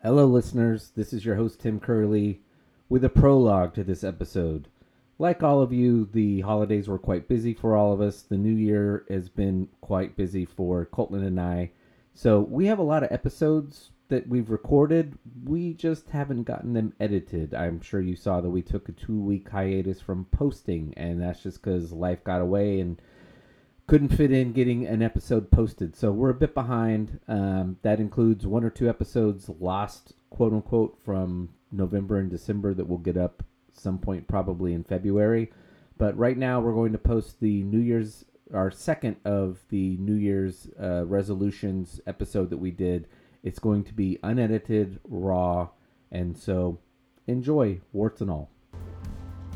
Hello, listeners. This is your host, Tim Curley, with a prologue to this episode. Like all of you, the holidays were quite busy for all of us. The new year has been quite busy for Colton and I. So we have a lot of episodes that we've recorded. We just haven't gotten them edited. I'm sure you saw that we took a two week hiatus from posting, and that's just because life got away and couldn't fit in getting an episode posted. So we're a bit behind. Um, that includes one or two episodes lost, quote unquote, from November and December that will get up some point probably in February. But right now we're going to post the New Year's, our second of the New Year's uh, resolutions episode that we did. It's going to be unedited, raw, and so enjoy, warts and all.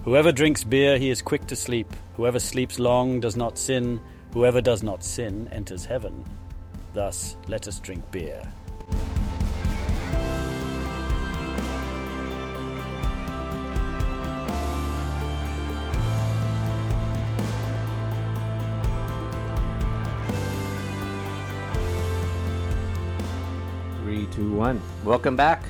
Whoever drinks beer, he is quick to sleep. Whoever sleeps long does not sin. Whoever does not sin enters heaven. Thus, let us drink beer. Three, two, one. Welcome back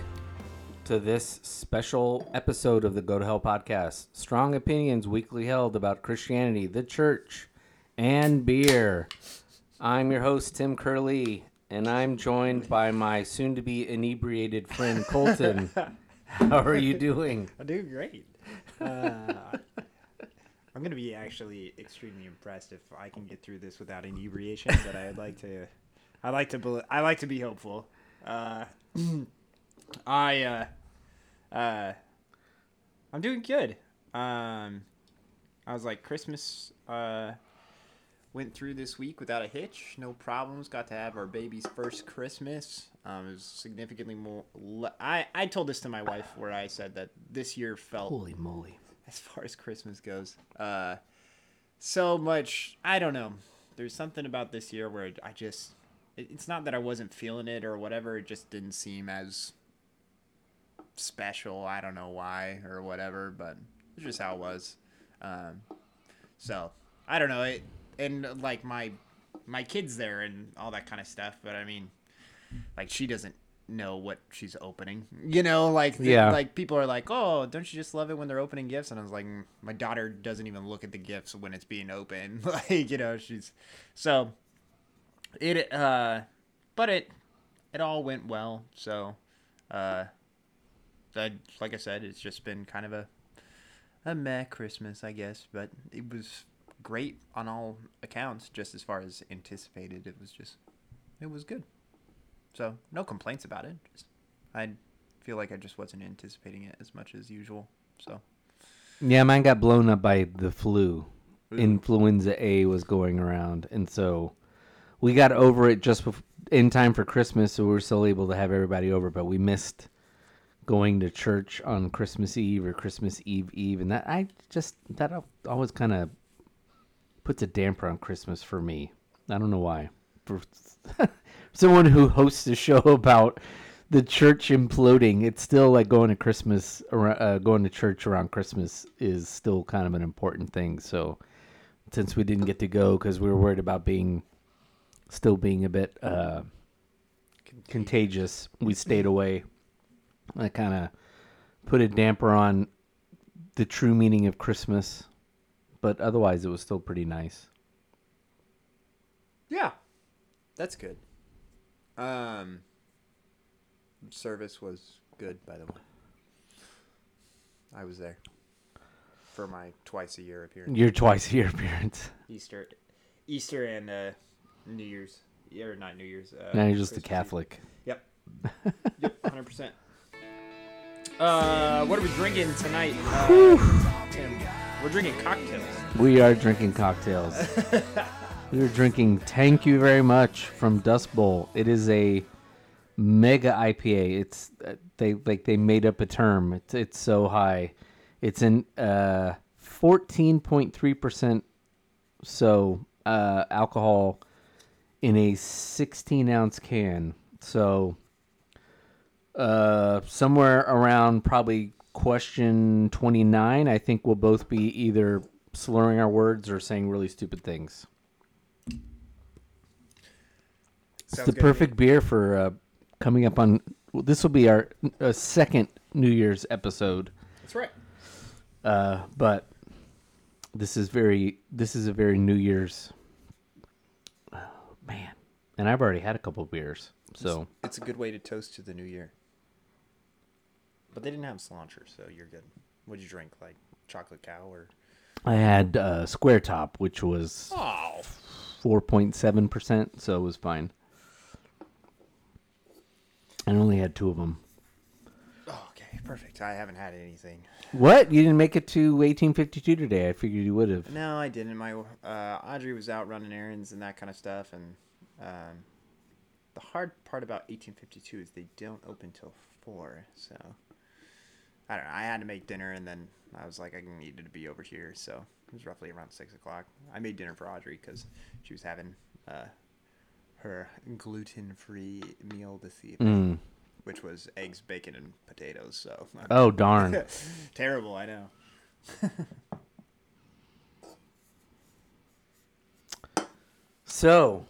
to this special episode of the Go to Hell podcast. Strong opinions weekly held about Christianity, the church, and beer. I'm your host, Tim Curley, and I'm joined by my soon to be inebriated friend, Colton. How are you doing? I'm doing great. Uh, I'm gonna be actually extremely impressed if I can get through this without inebriation. But I'd like to, I like to, I like to be hopeful. Uh, I, uh, uh, I'm doing good. Um, I was like Christmas. Uh, went through this week without a hitch, no problems. Got to have our baby's first Christmas. Um, it was significantly more. Le- I I told this to my wife where I said that this year felt Holy moly. as far as Christmas goes. Uh, so much. I don't know. There's something about this year where I just. it- It's not that I wasn't feeling it or whatever. It just didn't seem as special. I don't know why or whatever, but it's just how it was. Um, so I don't know. It and like my my kids there and all that kind of stuff. But I mean, like she doesn't know what she's opening. You know, like the- Yeah. like people are like, "Oh, don't you just love it when they're opening gifts?" And I was like, "Mm, "My daughter doesn't even look at the gifts when it's being opened. like, you know, she's so it uh but it it all went well. So uh that like I said, it's just been kind of a a meh Christmas, I guess, but it was great on all accounts just as far as anticipated. It was just it was good. So no complaints about it. Just, I feel like I just wasn't anticipating it as much as usual. So Yeah, mine got blown up by the flu. Influenza A was going around, and so we got over it just bef- in time for Christmas, so we were still able to have everybody over. But we missed going to church on Christmas Eve or Christmas Eve Eve, and that I just that always kind of puts a damper on Christmas for me. I don't know why. For someone who hosts a show about the church imploding, it's still like going to Christmas, uh, going to church around Christmas is still kind of an important thing. So, since we didn't get to go because we were worried about being, still being a bit uh, contagious, we stayed away. I kind of put a damper on the true meaning of Christmas, but otherwise it was still pretty nice. Yeah, that's good. Um, service was good, by the way. I was there for my twice a year appearance. Your twice a year appearance. Easter, Easter and uh, New Year's. Yeah, or not New Year's. Uh, Now you're just a Christmas Eve. Catholic. Yep. yep, hundred percent. Uh, what are we drinking tonight? Uh, Tim? We're drinking cocktails. We are drinking cocktails. we are drinking Tank You Very Much from Dust Bowl. It is a mega IPA. It's uh, they like they made up a term. It's it's so high. It's in uh 14.3% so uh alcohol in a 16 ounce can. So uh somewhere around probably question 29 i think we'll both be either slurring our words or saying really stupid things it's Sounds the good to me. perfect beer for uh, coming up on well, this will be our uh, second New Year's episode. That's right. Uh, but this is very this is a very New Year's oh, man, and I've already had a couple beers, so It's a good way to toast to the new year. But they didn't have cilantro, so you're good. What'd you drink? Like chocolate cow or? I had uh, Square Top, which was four point seven percent, so it was fine. I only had two of them. okay, perfect. I haven't had anything. What? You didn't make it to 1852 today? I figured you would have. No, I didn't. My uh, Audrey was out running errands and that kind of stuff, and um, the hard part about 1852 is they don't open till four. So I don't know. I had to make dinner, and then I was like, I needed to be over here, so it was roughly around six o'clock. I made dinner for Audrey because she was having uh, her gluten-free meal this evening, Mm. which was eggs, bacon, and potatoes. So Oh darn! terrible, I know. So,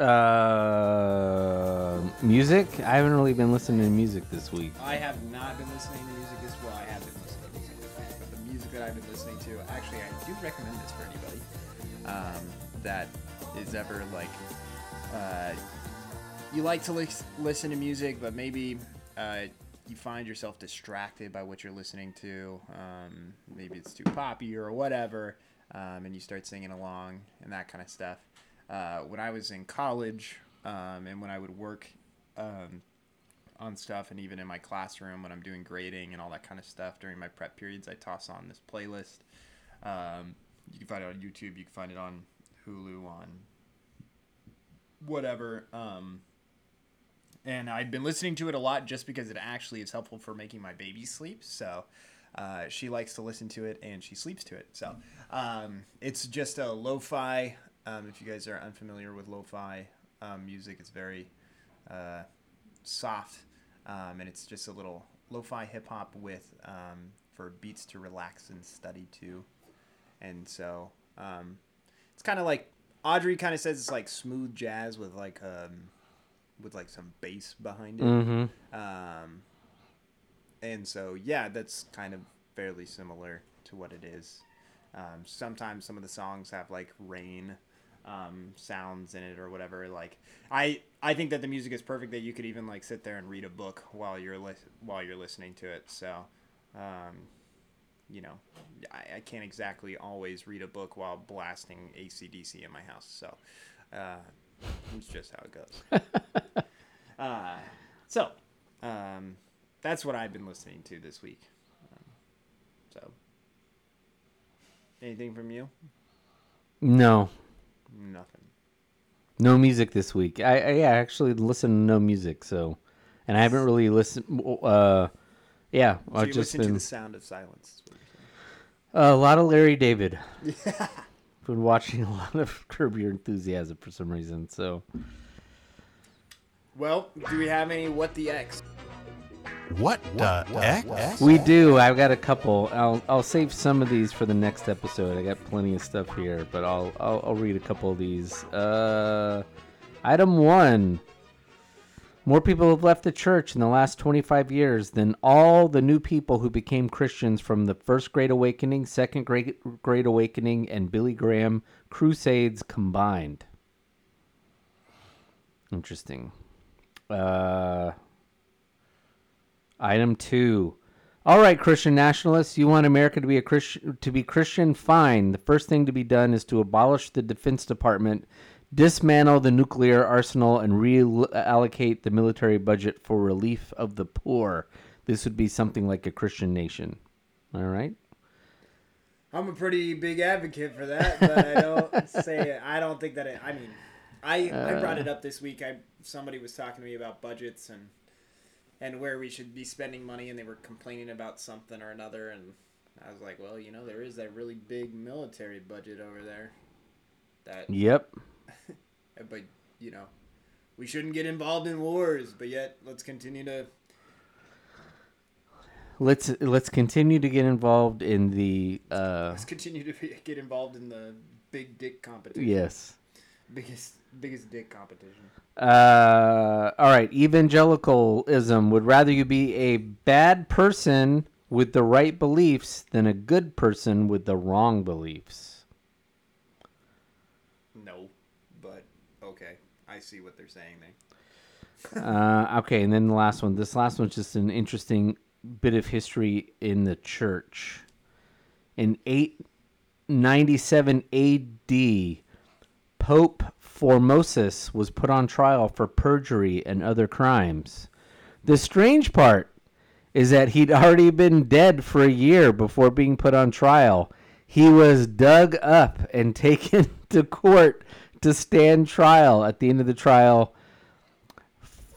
uh, music. I haven't really been listening to music this week. I have not been listening to music as well. I have been listening to music. But the music that I've been listening to, actually, I do recommend this for anybody um, that is ever like, uh, you like to lis- listen to music, but maybe uh, you find yourself distracted by what you're listening to. Um, maybe it's too poppy or whatever, um, and you start singing along and that kind of stuff. Uh, when I was in college um, and when I would work um, on stuff and even in my classroom when I'm doing grading and all that kind of stuff during my prep periods, I toss on this playlist. Um, you can find it on YouTube. You can find it on Hulu, on whatever. Um, and I've been listening to it a lot just because it actually is helpful for making my baby sleep. So uh, she likes to listen to it and she sleeps to it. So um, it's just a lo-fi. Um, if you guys are unfamiliar with lo-fi um, music, it's very uh, soft, um, and it's just a little lo-fi hip hop with um, for beats to relax and study to, and so um, it's kind of like Audrey kind of says it's like smooth jazz with like um, with like some bass behind it, Mm-hmm. um, and so yeah, that's kind of fairly similar to what it is. Um, sometimes some of the songs have like rain um, sounds in it or whatever. Like I, I think that the music is perfect. That you could even like sit there and read a book while you're li- while you're listening to it. So, um, you know, I, I can't exactly always read a book while blasting ACDC in my house. So, uh, it's just how it goes. uh, so, um, that's what I've been listening to this week. Um, so, anything from you? No, Nothing. no music this week. I, I yeah, actually listen to no music. So, and I haven't really listened. Uh, yeah, So I've just listen to been the sound of silence. is what you're saying. a lot of Larry David. Yeah. Been watching a lot of Curb Your Enthusiasm for some reason. So, Well, do we have any what the X? What the X? We do. I've got a couple. I'll I'll save some of these for the next episode. I got plenty of stuff here, but I'll I'll, I'll read a couple of these. Uh, item one. More people have left the church in the last 25 years than all the new people who became Christians from the First Great Awakening, Second Great Great Awakening, and Billy Graham crusades combined. Interesting. Uh, Item two. All right, Christian nationalists, you want America to be a Christian to be Christian? Fine. The first thing to be done is to abolish the Defense Department, dismantle the nuclear arsenal, and reallocate the military budget for relief of the poor. This would be something like a Christian nation. All right. I'm a pretty big advocate for that, but I don't say it. I don't think that it. I mean, I I brought it up this week. I somebody was talking to me about budgets and and where we should be spending money, and they were complaining about something or another, and I was like, well, you know, there is that really big military budget over there. That, Yep. but you know, we shouldn't get involved in wars, but yet let's continue to. Let's let's continue to get involved in the uh Let's continue to be, get involved in the big dick competition. yes. biggest Biggest dick competition. Uh, all right. Evangelicalism would rather you be a bad person with the right beliefs than a good person with the wrong beliefs. No, but okay, I see what they're saying there. Uh, okay, and then the last one. This last one's just an interesting bit of history in the church. In 897 AD, Pope Formosus was put on trial for perjury and other crimes. The strange part is that he'd already been dead for a year before being put on trial. He was dug up and taken to court to stand trial. At the end of the trial,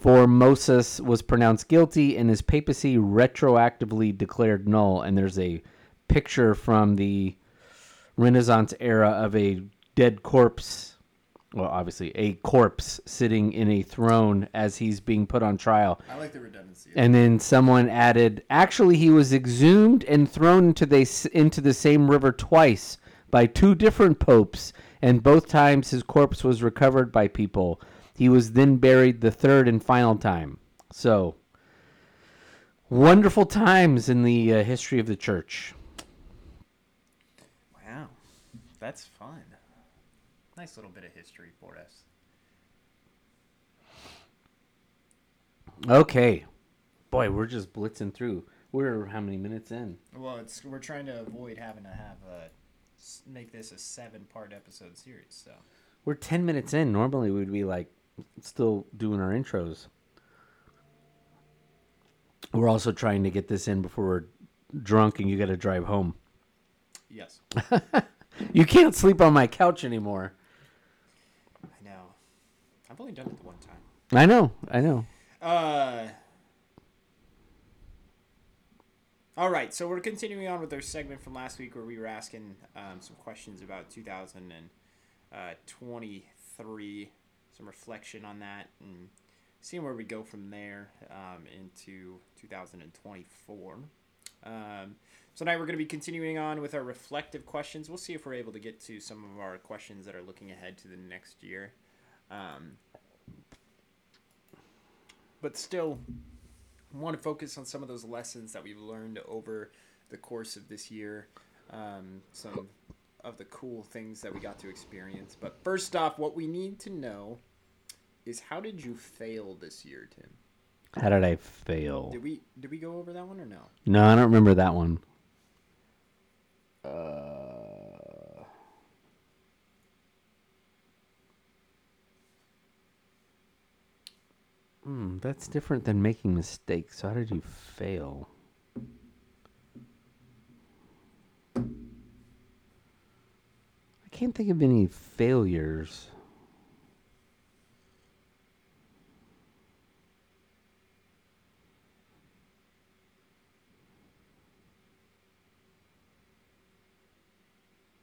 Formosus was pronounced guilty and his papacy retroactively declared null. And there's a picture from the Renaissance era of a dead corpse. Well, obviously, a corpse sitting in a throne as he's being put on trial. I like the redundancy. And then someone added, actually, he was exhumed and thrown into the, into the same river twice by two different popes, and both times his corpse was recovered by people. He was then buried the third and final time. So, wonderful times in the uh, history of the church. Wow, that's fun. Nice little bit of history for us. Okay. Boy, we're just blitzing through. We're how many minutes in? Well, it's we're trying to avoid having to have a make this a seven part episode series. So We're 10 minutes in. Normally, we'd be like still doing our intros. We're also trying to get this in before we're drunk and you got to drive home. yes, You can't sleep on my couch anymore. I've only done it the one time. I know. I know. Uh. All right, so we're continuing on with our segment from last week where we were asking um, some questions about 2023, some reflection on that, and seeing where we go from there um, into 2024. Um, so tonight we're going to be continuing on with our reflective questions. We'll see if we're able to get to some of our questions that are looking ahead to the next year. Um, but still, I want to focus on some of those lessons that we've learned over the course of this year. Um, some of the cool things that we got to experience. But first off, what we need to know is how did you fail this year, Tim? How did I fail? Did we did we go over that one or no? No, I don't remember that one. Uh, hmm, that's different than making mistakes. How did you fail? I can't think of any failures.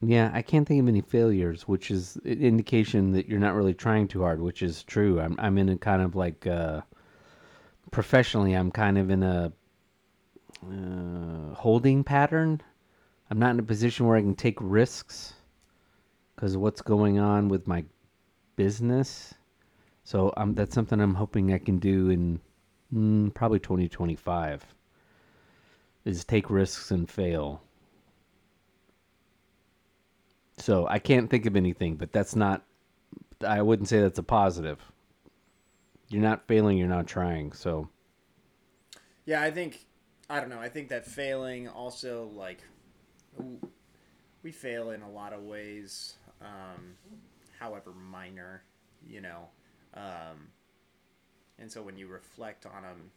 Yeah, I can't think of any failures, which is an indication that you're not really trying too hard, which is true. I'm I'm in a kind of like uh, professionally, I'm kind of in a uh, holding pattern. I'm not in a position where I can take risks because what's going on with my business. So um, that's something I'm hoping I can do in mm, probably 2025. Is take risks and fail. So I can't think of anything, but that's not. I wouldn't say that's a positive. You're not failing. You're not trying. So Yeah, I think I don't know. I think that failing also like we fail in a lot of ways, um, however minor, you know. Um, and so when you reflect on them,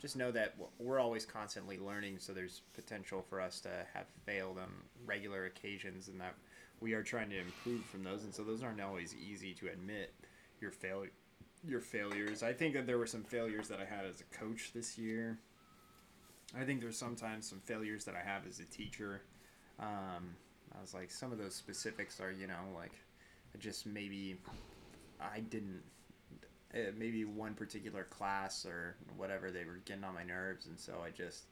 just know that we're always constantly learning. So there's potential for us to have failed on regular occasions, and that we are trying to improve from those. And so those aren't always easy to admit your failure. Your failures. I think that there were some failures that I had as a coach this year. I think there's sometimes some failures that I have as a teacher. Um, I was like, some of those specifics are, you know, like, just maybe I didn't, maybe one particular class or whatever, they were getting on my nerves. And so I just,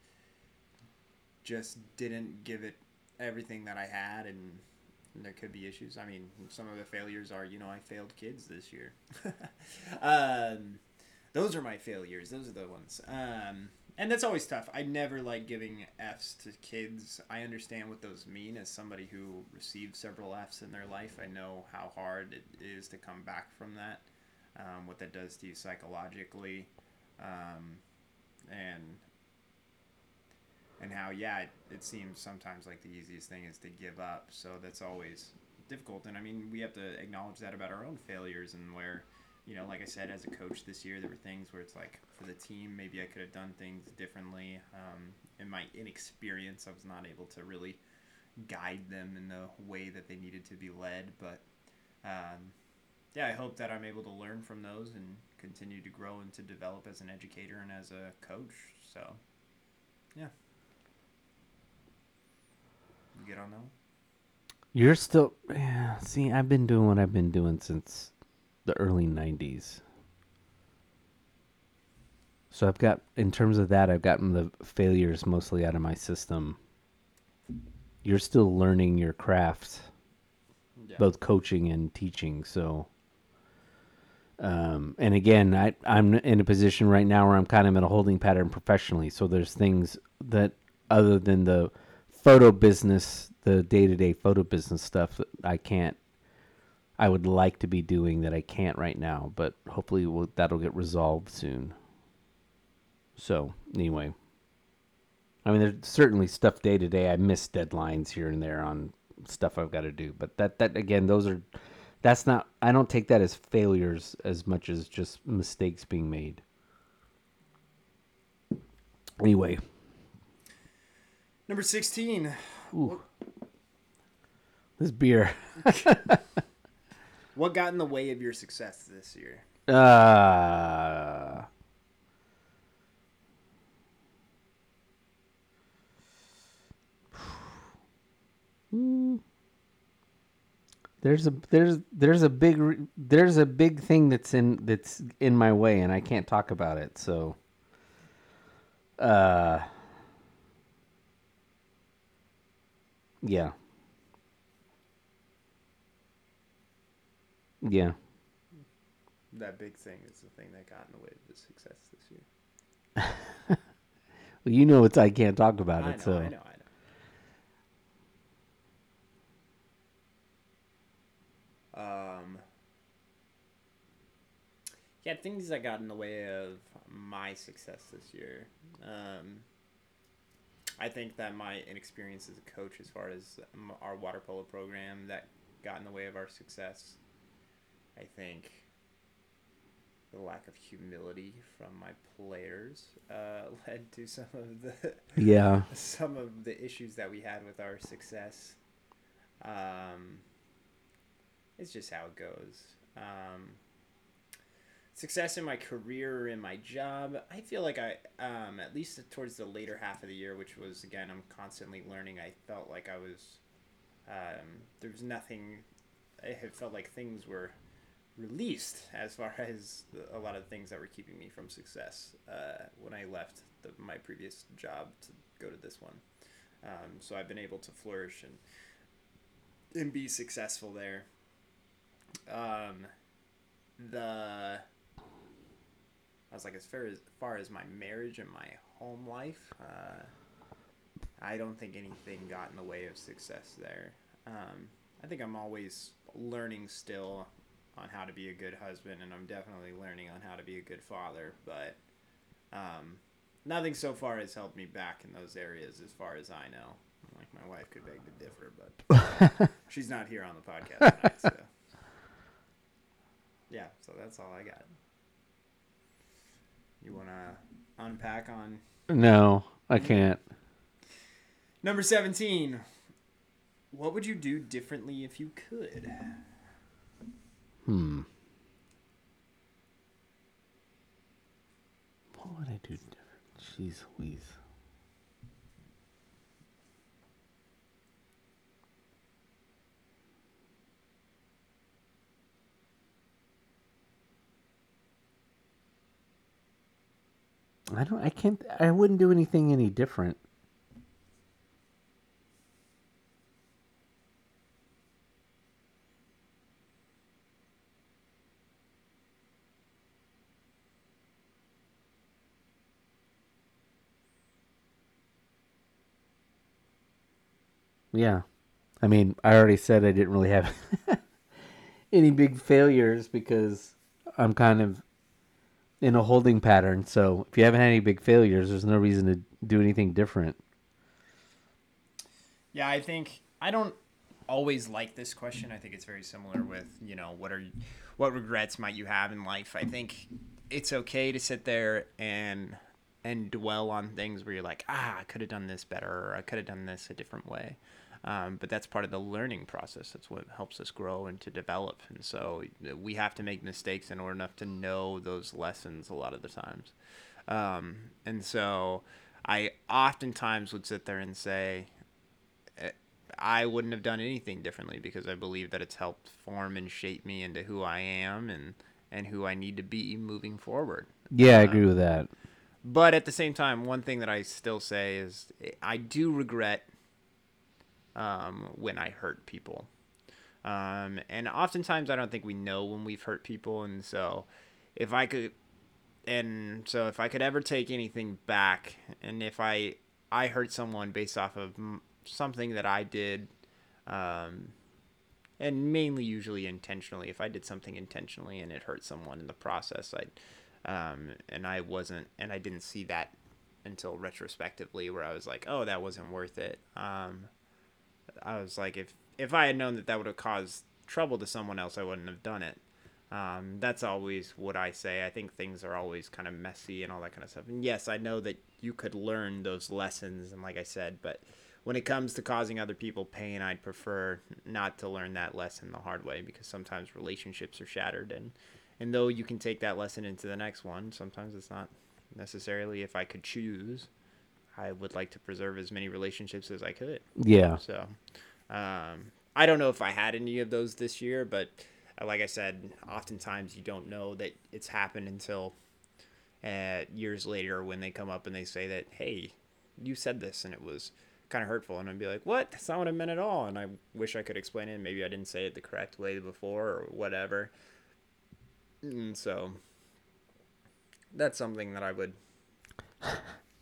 just didn't give it everything that I had. And there could be issues. I mean, some of the failures are, you know, I failed kids this year. um, those are my failures. Those are the ones. Um, and that's always tough. I never like giving F's to kids. I understand what those mean as somebody who received several F's in their life. I know how hard it is to come back from that, um, what that does to you psychologically, um, and and how yeah, it, it seems sometimes like the easiest thing is to give up. So that's always difficult. And I mean, we have to acknowledge that about our own failures and where you know, like I said, as a coach this year, there were things where it's like for the team, maybe I could have done things differently. Um, in my inexperience, I was not able to really guide them in the way that they needed to be led. But um, yeah, I hope that I'm able to learn from those and continue to grow and to develop as an educator and as a coach. So, yeah. You get on that one? You're still. Yeah, see, I've been doing what I've been doing since the early 90s. So I've got, in terms of that, I've gotten the failures mostly out of my system. You're still learning your craft, Yeah. both coaching and teaching. So, um, and again, I, I'm in a position right now where I'm kind of in a holding pattern professionally. So there's things that, other than the photo business, the day to day photo business stuff, that I can't I would like to be doing that I can't right now, but hopefully we'll, that'll get resolved soon. So, anyway. I mean, there's certainly stuff day to day. I miss deadlines here and there on stuff I've got to do, but that that again, those are that's not. I don't take that as failures as much as just mistakes being made. Anyway, Number 16. this beer. What got in the way of your success this year? Uh, Hmm. There's a there's there's a big there's a big thing that's in that's in my way and I can't talk about it so uh yeah yeah That big thing is the thing that got in the way of the success this year. well you know it's I can't talk about I it know, so I know, I know. Um, yeah, things that got in the way of my success this year. Um, I think that my inexperience as a coach, as far as our water polo program, that got in the way of our success. I think the lack of humility from my players uh, led to some of the yeah some of the issues that we had with our success. Um, it's just how it goes. Um, success in my career in my job, I feel like I, um, at least towards the later half of the year, which was again, I'm constantly learning. I felt like I was, um, there was nothing. Had felt like things were released as far as a lot of things that were keeping me from success uh, when I left the, my previous job to go to this one. Um, so I've been able to flourish and and be successful there. Um, the I was like as far as far as my marriage and my home life, uh, I don't think anything got in the way of success there. Um, I think I'm always learning still on how to be a good husband, and I'm definitely learning on how to be a good father. But um, nothing so far has held me back in those areas, as far as I know. Like my wife could beg to differ, but she's not here on the podcast tonight. So yeah, so that's all I got. You want to unpack on no I can't number seventeen? What would you do differently if you could? Hmm. What would I do different? Jeez Louise. I don't. I can't. I wouldn't do anything any different. Yeah. I mean, I already said I didn't really have any big failures because I'm kind of in a holding pattern. So if you haven't had any big failures, there's no reason to do anything different. Yeah, I think I don't always like this question. I think it's very similar with, you know, what are what regrets might you have in life? I think it's okay to sit there and and dwell on things where you're like, ah, I could have done this better, or I could have done this a different way. Um, but that's part of the learning process. That's what helps us grow and to develop. And so we have to make mistakes in order enough to know those lessons a lot of the times. Um, and so I oftentimes would sit there and say, eh, I wouldn't have done anything differently because I believe that it's helped form and shape me into who I am and and who I need to be moving forward. Yeah, I agree with that. But at the same time, one thing that I still say is I do regret um, when I hurt people. Um, and oftentimes I don't think we know when we've hurt people. And so if I could, and so if I could ever take anything back, and if I, I hurt someone based off of something that I did, um, and mainly usually intentionally, if I did something intentionally and it hurt someone in the process, I, um, and I wasn't, and I didn't see that until retrospectively, where I was like, oh, that wasn't worth it. Um, I was like, if if I had known that that would have caused trouble to someone else, I wouldn't have done it. Um, that's always what I say. I think things are always kind of messy and all that kind of stuff. And yes, I know that you could learn those lessons, and like I said, but when it comes to causing other people pain, I'd prefer not to learn that lesson the hard way because sometimes relationships are shattered, and and though you can take that lesson into the next one, sometimes it's not necessarily. If I could choose, I would like to preserve as many relationships as I could. Yeah. So, um, I don't know if I had any of those this year, but uh, like I said, oftentimes you don't know that it's happened until uh, years later when they come up and they say that, hey, you said this and it was kind of hurtful. And I'd be like, what? That's not what I meant at all. And I wish I could explain it. Maybe I didn't say it the correct way before or whatever. And so that's something that I would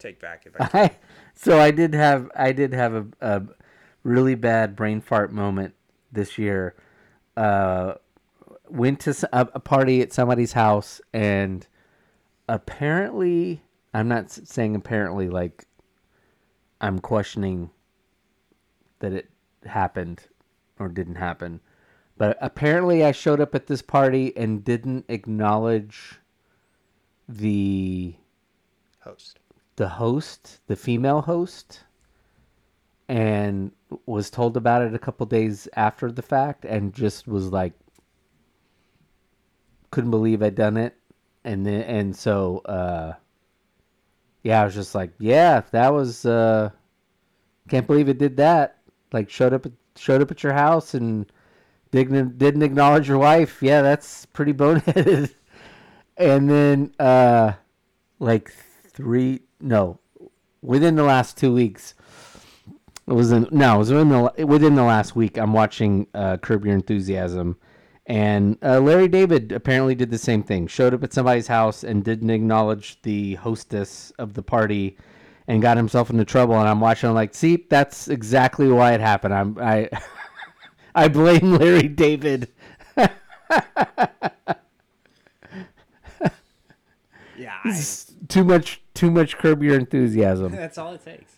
take back if I. I so I did have I did have a, a really bad brain fart moment this year. Uh, went to a party at somebody's house and apparently I'm not saying apparently like I'm questioning that it happened or didn't happen. But apparently I showed up at this party and didn't acknowledge the host. The host, the female host, and was told about it a couple days after the fact, and just was like, couldn't believe I'd done it, and then and so, uh, yeah, I was just like, yeah, that was, uh, can't believe it did that. Like showed up, at, showed up at your house and didn't didn't acknowledge your wife. Yeah, that's pretty boneheaded. and then, uh, like three no. Within the last two weeks it was in no it was in the within the last week i'm watching uh, curb your enthusiasm. And uh, larry david apparently did the same thing. Showed up at somebody's house and didn't acknowledge the hostess of the party and got himself into trouble. And i'm watching I'm like see that's exactly why it happened. I'm i i blame larry david. Yeah, It's too much too much curb your enthusiasm that's all it takes.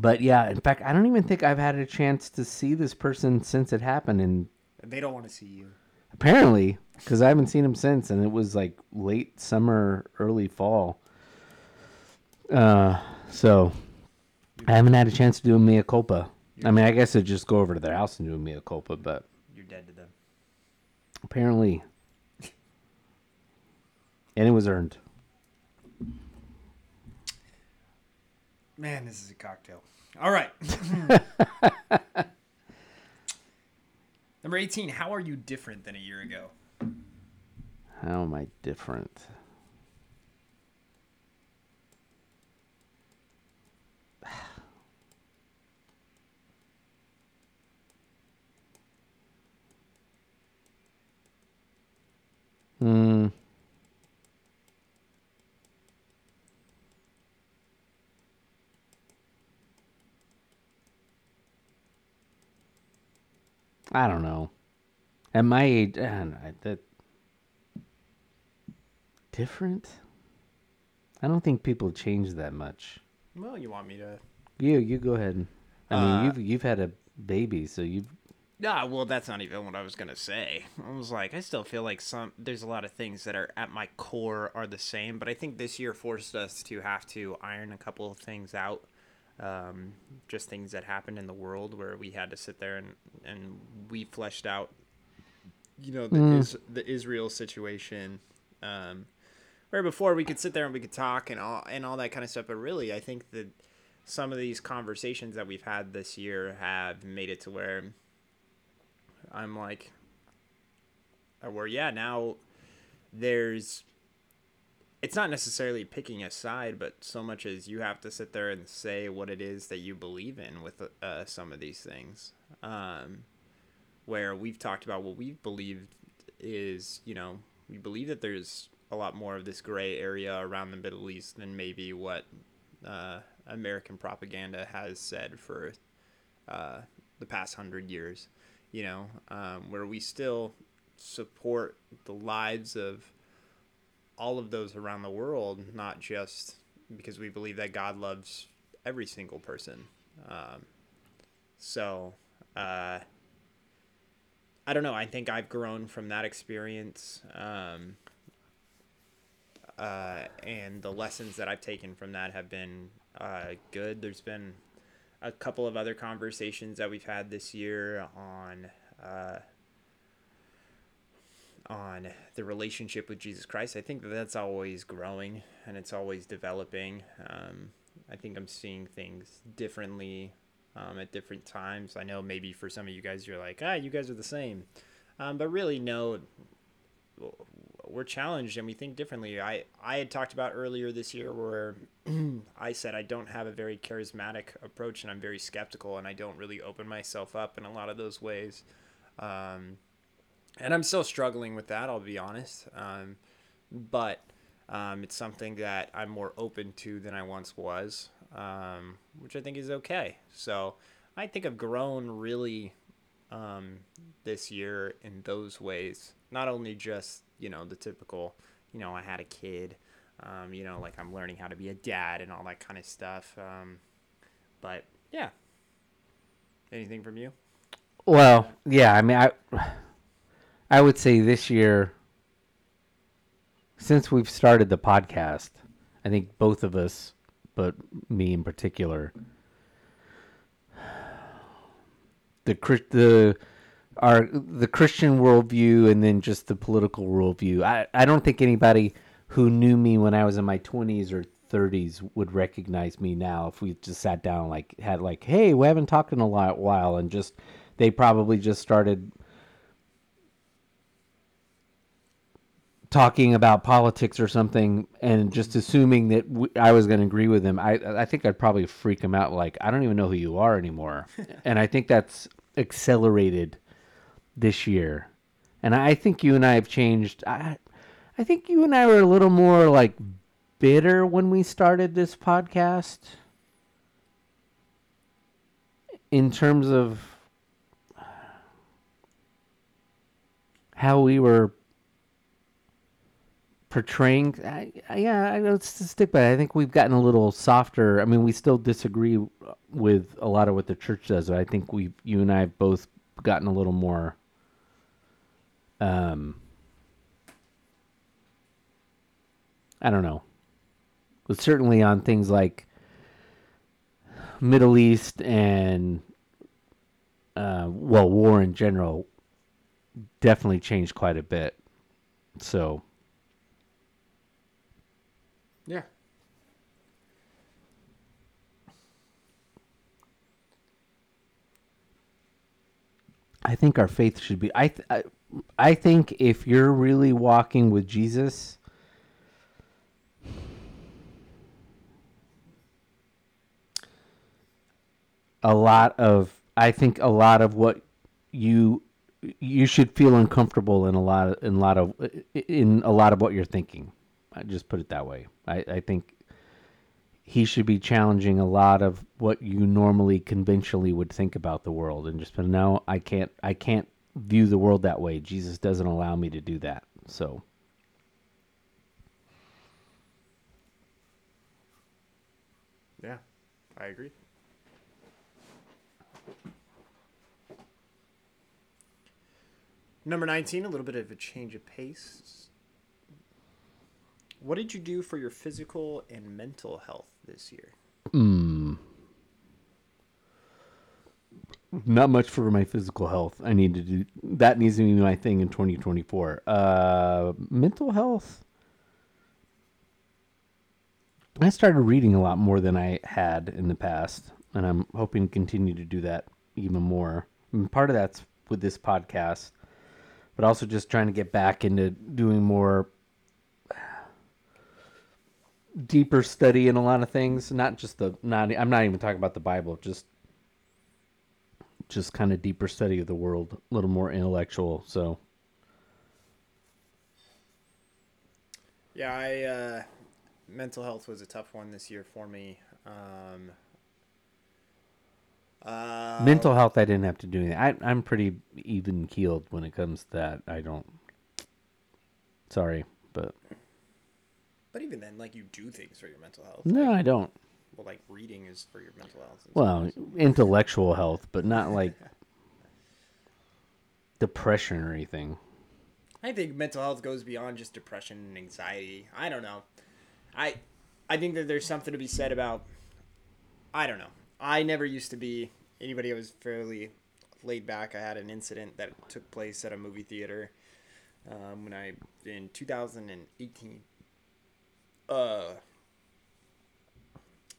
But yeah, in fact, I don't even think I've had a chance to see this person since it happened. And They don't want to see you. apparently, because I haven't seen him since, and it was like late summer, early fall. Uh, so I haven't had a chance to do a mea culpa. I mean, I guess I'd just go over to their house and do a mea culpa, but You're dead to them. apparently, and it was earned. Man, this is a cocktail. All right. Number 18. How are you different than a year ago? How am I different? Hmm. I don't know. At my age, I know, that different. I don't think people change that much. Well, you want me to? You you go ahead. I mean, Uh, you've you've had a baby, so you've Nah, well, that's not even what I was gonna say. I was like, I still feel like some there's a lot of things that are at my core are the same, but I think this year forced us to have to iron a couple of things out. Um, just things that happened in the world where we had to sit there and and we fleshed out, you know, the is, the Israel situation. Um, where before we could sit there and we could talk and all and all that kind of stuff, but really, I think that some of these conversations that we've had this year have made it to where I'm like, where yeah, now there's. It's not necessarily picking a side, but so much as you have to sit there and say what it is that you believe in with uh, some of these things. Um, where we've talked about what we've believed is, you know, we believe that there's a lot more of this gray area around the Middle East than maybe what uh, American propaganda has said for uh, the past hundred years you know, um, where we still support the lives of all of those around the world, not just because we believe that God loves every single person. Um, so, uh, I don't know. I think I've grown from that experience. Um, uh, and the lessons that I've taken from that have been uh, good. There's been a couple of other conversations that we've had this year on uh, on the relationship with Jesus Christ. I think that that's always growing and it's always developing. Um, I think I'm seeing things differently um, at different times. I know maybe for some of you guys, you're like, ah, you guys are the same, um, but really, no. We're challenged and we think differently. I, I had talked about earlier this year where I said I don't have a very charismatic approach and I'm very skeptical and I don't really open myself up in a lot of those ways. Um, and I'm still struggling with that, I'll be honest. Um, but um, it's something that I'm more open to than I once was, um, which I think is okay. So I think I've grown really um, this year in those ways. Not only just, you know, the typical, you know, I had a kid, um, you know, like I'm learning how to be a dad and all that kind of stuff. Um, but yeah. Anything from you? Well, yeah, I mean, I, I would say this year, since we've started the podcast, I think both of us, but me in particular, the the our the Christian worldview and then just the political worldview. I I don't think anybody who knew me when I was in my twenties or 30s would recognize me now if we just sat down like had like hey we haven't talked in a lot while and just they probably just started talking about politics or something and just assuming that w- I was going to agree with them, I I think I'd probably freak them out. Like I don't even know who you are anymore, and I think that's accelerated this year. And I think you and I have changed. I I think you and I were a little more like bitter when we started this podcast in terms of how we were portraying. I, I, yeah, I, let's stick by. it. I think we've gotten a little softer. I mean, we still disagree with a lot of what the church does. But I think we, you and I, have both gotten a little more. Um, I don't know. But certainly on things like Middle East and uh, well, war in general, definitely changed quite a bit. So Yeah. I think our faith should be. I, th- I, I think if you're really walking with Jesus, a lot of I think a lot of what you you should feel uncomfortable in a lot of, in a lot of in a lot of what you're thinking. I just put it that way. I, I think he should be challenging a lot of what you normally conventionally would think about the world and just been no i can't i can't view the world that way jesus doesn't allow me to do that so Yeah, I agree. Number 19, a little bit of a change of pace. What did you do for your physical and mental health this year? not much for my physical health. I need to do that needs to be my thing in 2024 uh mental health? I started reading a lot more than i had in the past and i'm hoping to continue to do that even more. And part of that's with this podcast but also just trying to get back into doing more deeper study in a lot of things not just the not i'm not even talking about the bible just just kind of deeper study of the world, a little more intellectual. So Yeah, I uh, mental health was a tough one this year for me. Um, uh, mental health, I didn't have to do anything. I, I'm pretty even keeled when it comes to that. I don't. Sorry, but but even then, like you do things for your mental health. no, Like, I don't. well, like reading is for your mental health. Well, intellectual health, but not like depression or anything. I think mental health goes beyond just depression and anxiety. I don't know. I I think that there's something to be said about I don't know. I never used to be anybody I was fairly laid back. I had an incident that took place at a movie theater um, when I in 2018. Uh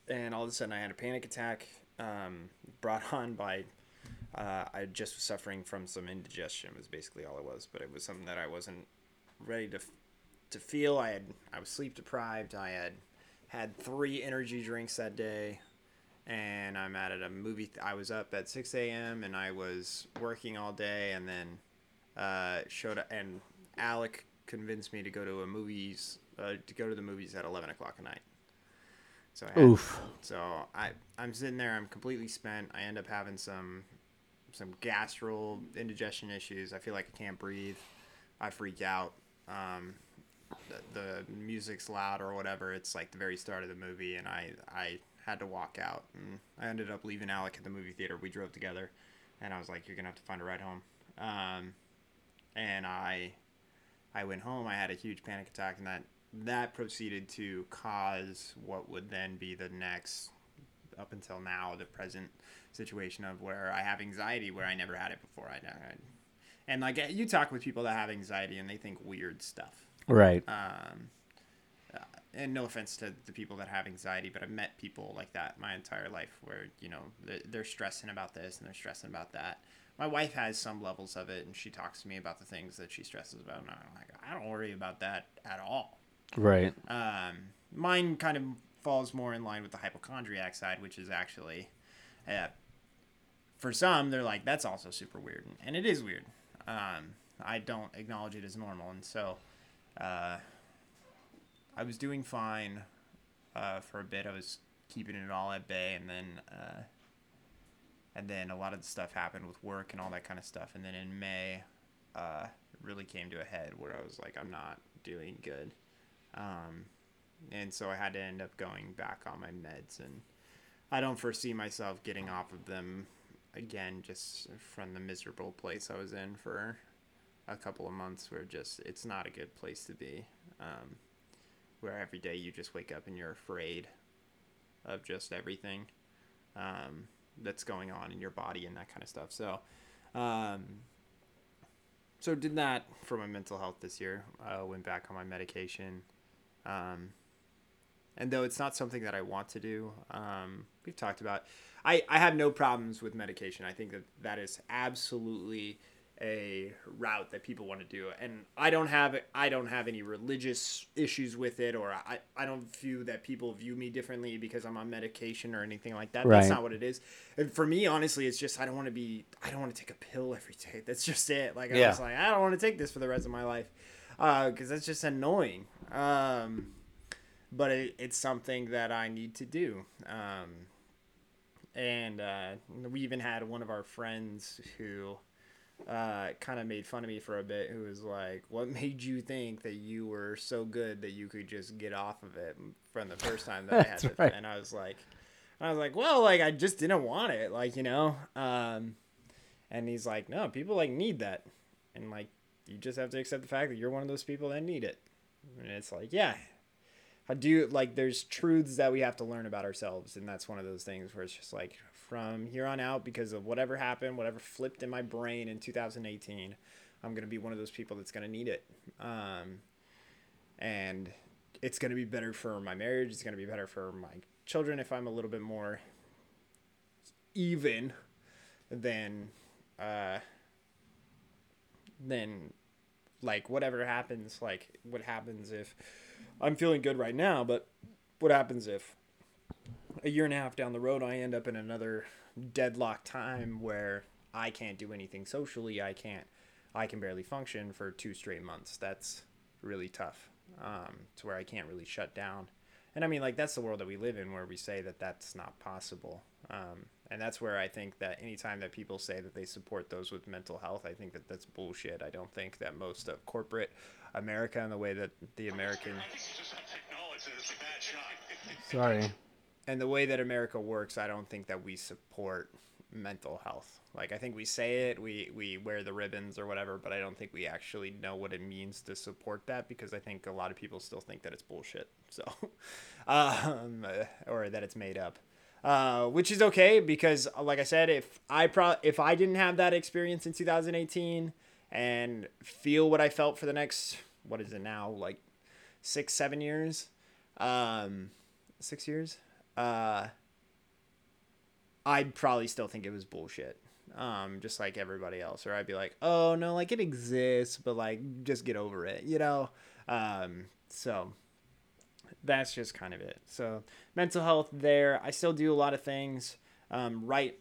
and all of a sudden I had a panic attack um, brought on by uh, I just was suffering from some indigestion was basically all it was, but it was something that I wasn't ready to to feel. I had I was sleep deprived. I had had three energy drinks that day, and I'm at a movie. Th- I was up at 6 a.m. and I was working all day, and then uh, showed up, and Alec convinced me to go to a movies uh, to go to the movies at 11 o'clock at night. So I had, Oof. so I I'm sitting there. I'm completely spent. I end up having some some gastral indigestion issues. I feel like I can't breathe. I freak out. Um, the, the music's loud or whatever. It's like the very start of the movie, and I I had to walk out. And I ended up leaving Alec at the movie theater. We drove together, and I was like, "You're gonna have to find a ride home." Um, and I I went home. I had a huge panic attack, and that that proceeded to cause what would then be the next up until now the present situation of where I have anxiety where I never had it before. I, I and like you talk with people that have anxiety and they think weird stuff. Right. Um, uh, and no offense to the people that have anxiety, but I've met people like that my entire life where you know they're, they're stressing about this and they're stressing about that. My wife has some levels of it, and she talks to me about the things that she stresses about, and I'm like, I don't worry about that at all. Right. Um, mine kind of falls more in line with the hypochondriac side, which is actually, uh, for some, they're like, that's also super weird. And it is weird. Um, I don't acknowledge it as normal. And so uh, I was doing fine uh, for a bit. I was keeping it all at bay. And then. Uh, and then a lot of the stuff happened with work and all that kind of stuff. And then in May, uh, it really came to a head where I was like, I'm not doing good. Um, and so I had to end up going back on my meds, and I don't foresee myself getting off of them again, just from the miserable place I was in for a couple of months, where just it's not a good place to be. Um, where every day you just wake up and you're afraid of just everything um, that's going on in your body and that kind of stuff. So, um, so did that for my mental health this year. I went back on my medication. Um, and though it's not something that I want to do, um, we've talked about. I, I have no problems with medication. I think that that is absolutely a route that people want to do, and I don't have I don't have any religious issues with it, or I, I don't view that people view me differently because I'm on medication or anything like that. That's not what it is. And for me, honestly, it's just I don't want to be I don't want to take a pill every day. That's just it. Like I Yeah. was like I don't want to take this for the rest of my life because that's just annoying. Um, but it, it's something that I need to do. Um, and uh, we even had one of our friends who uh, kind of made fun of me for a bit, who was like, "What made you think that you were so good that you could just get off of it from the first time that I had it?" right. And I was like, "I was like, well, like I just didn't want it, like you know." Um, and he's like, "No, people like need that, and like you just have to accept the fact that you're one of those people that need it." And it's like, yeah, I do like there's truths that we have to learn about ourselves, and that's one of those things where it's just like from here on out, because of whatever happened, whatever flipped in my brain in 2018, I'm gonna be one of those people that's gonna need it. Um, and it's gonna be better for my marriage. It's gonna be better for my children if I'm a little bit more even than uh than like whatever happens like what happens if i'm feeling good right now but what happens if a year and a half down the road i end up in another deadlock time where i can't do anything socially i can't i can barely function for two straight months. That's really tough. Um, to where i can't really shut down. And i mean like that's the world that we live in where we say that that's not possible um, and that's where i think that anytime that people say that they support those with mental health i think that that's bullshit i don't think that most of corporate america and the way that the american Sorry. and the way that America works, I don't think that we support mental health. Like I think we say it, we we wear the ribbons or whatever, but I don't think we actually know what it means to support that because I think a lot of people still think that it's bullshit. So, um, uh, or that it's made up. Uh, which is okay because, like I said, if I pro- if I didn't have that experience in 2018 and feel what I felt for the next what is it now like six seven years, um, six years, uh, I'd probably still think it was bullshit. Um, just like everybody else, or I'd be like, oh no, like it exists, but like just get over it, you know. Um, so that's just kind of it. So mental health there. I still do a lot of things um, right.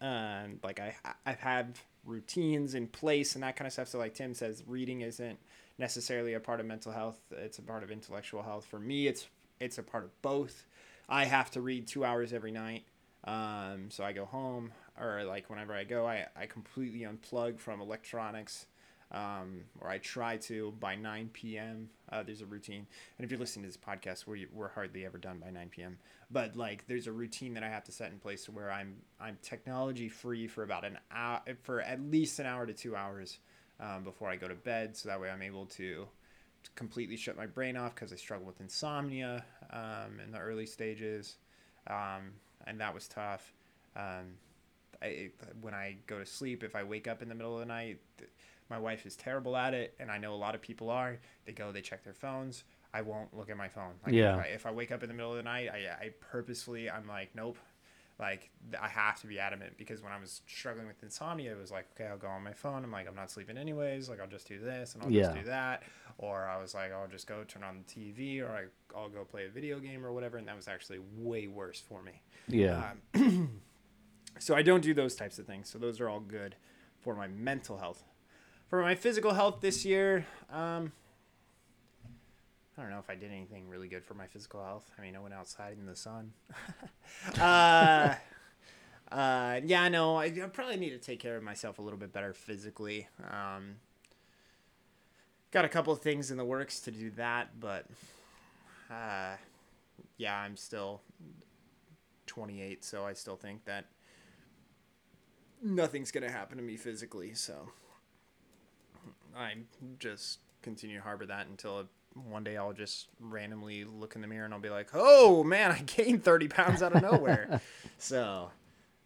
Um, like I I have routines in place and that kind of stuff. So like Tim says, reading isn't necessarily a part of mental health. It's a part of intellectual health. For me, it's it's a part of both. I have to read two hours every night. Um, so I go home or like whenever I go, I, I completely unplug from electronics. Um, or I try to by 9 p.m. Uh, there's a routine, and if you're listening to this podcast, we're, we're hardly ever done by 9 p.m. But like, there's a routine that I have to set in place where I'm I'm technology free for about an hour, for at least an hour to two hours um, before I go to bed, so that way I'm able to completely shut my brain off because I struggle with insomnia um, in the early stages, um, and that was tough. Um, I, when I go to sleep, if I wake up in the middle of the night, th- my wife is terrible at it, and I know a lot of people are. They go, they check their phones. I won't look at my phone. Like Yeah. If I, if I wake up in the middle of the night, I, I purposefully, I'm like, nope. Like I have to be adamant because when I was struggling with insomnia, it was like, okay, I'll go on my phone. I'm like, I'm not sleeping anyways. Like I'll just do this and I'll Yeah. just do that. Or I was like, I'll just go turn on the TV or I, I'll go play a video game or whatever. And that was actually way worse for me. Yeah. Um, so I don't do those types of things. So those are all good for my mental health. For my physical health this year, um, I don't know if I did anything really good for my physical health. I mean, I went outside in the sun. uh, uh, yeah, know. I, I probably need to take care of myself a little bit better physically. Um, got a couple of things in the works to do that, but uh, yeah, I'm still 28, so I still think that nothing's gonna happen to me physically. So I just continue to harbor that until one day I'll just randomly look in the mirror and I'll be like, "Oh man, I gained 30 pounds out of nowhere." so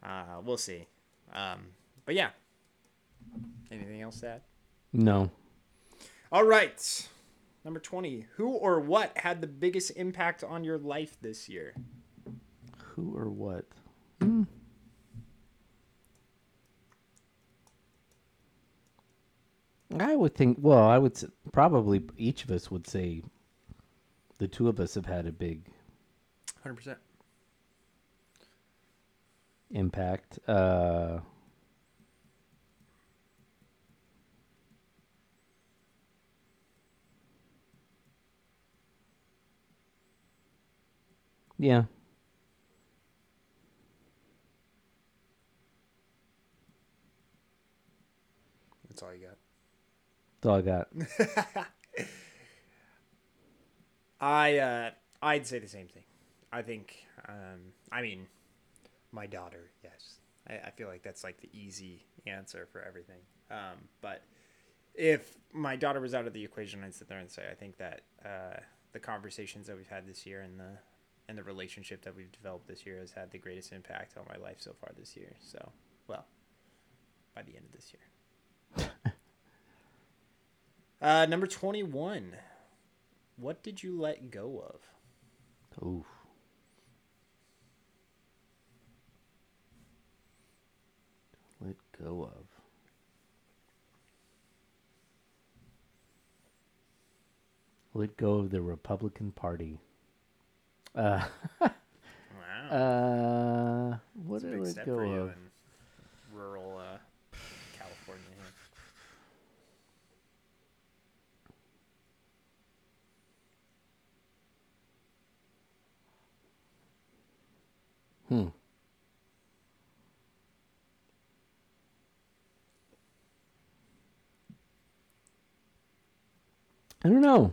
uh, we'll see. Um, but yeah, anything else to add? no. All right. Number 20. Who or what had the biggest impact on your life this year? Who or what? Hmm. I would think. Well, I would s- probably each of us would say the two of us have had a big 100%. impact. Uh, Yeah. That's all you got. That's all I got. I uh, I'd say the same thing. I think. Um, I mean, my daughter. Yes, I, I feel like that's like the easy answer for everything. Um, but if my daughter was out of the equation, I'd sit there and say I think that uh, the conversations that we've had this year and the and the relationship that we've developed this year has had the greatest impact on my life so far this year. So, well, by the end of this year. Uh, number twenty-one. What did you let go of? Oof. Let go of. Let go of the Republican Party. Uh, Wow. uh, what a did I let go of? rural uh, California. Here. Hmm. I don't know.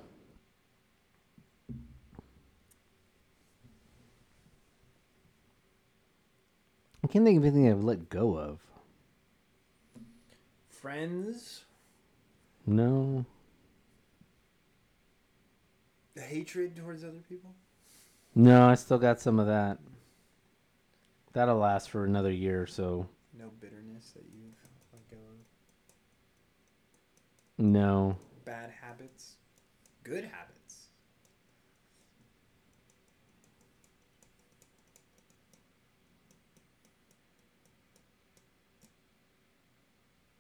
I can't think of anything I've let go of. Friends, No. The hatred towards other people. No, I still got some of that. That'll last for another year or so. No bitterness that you've let go of. No. Bad habits, good habits.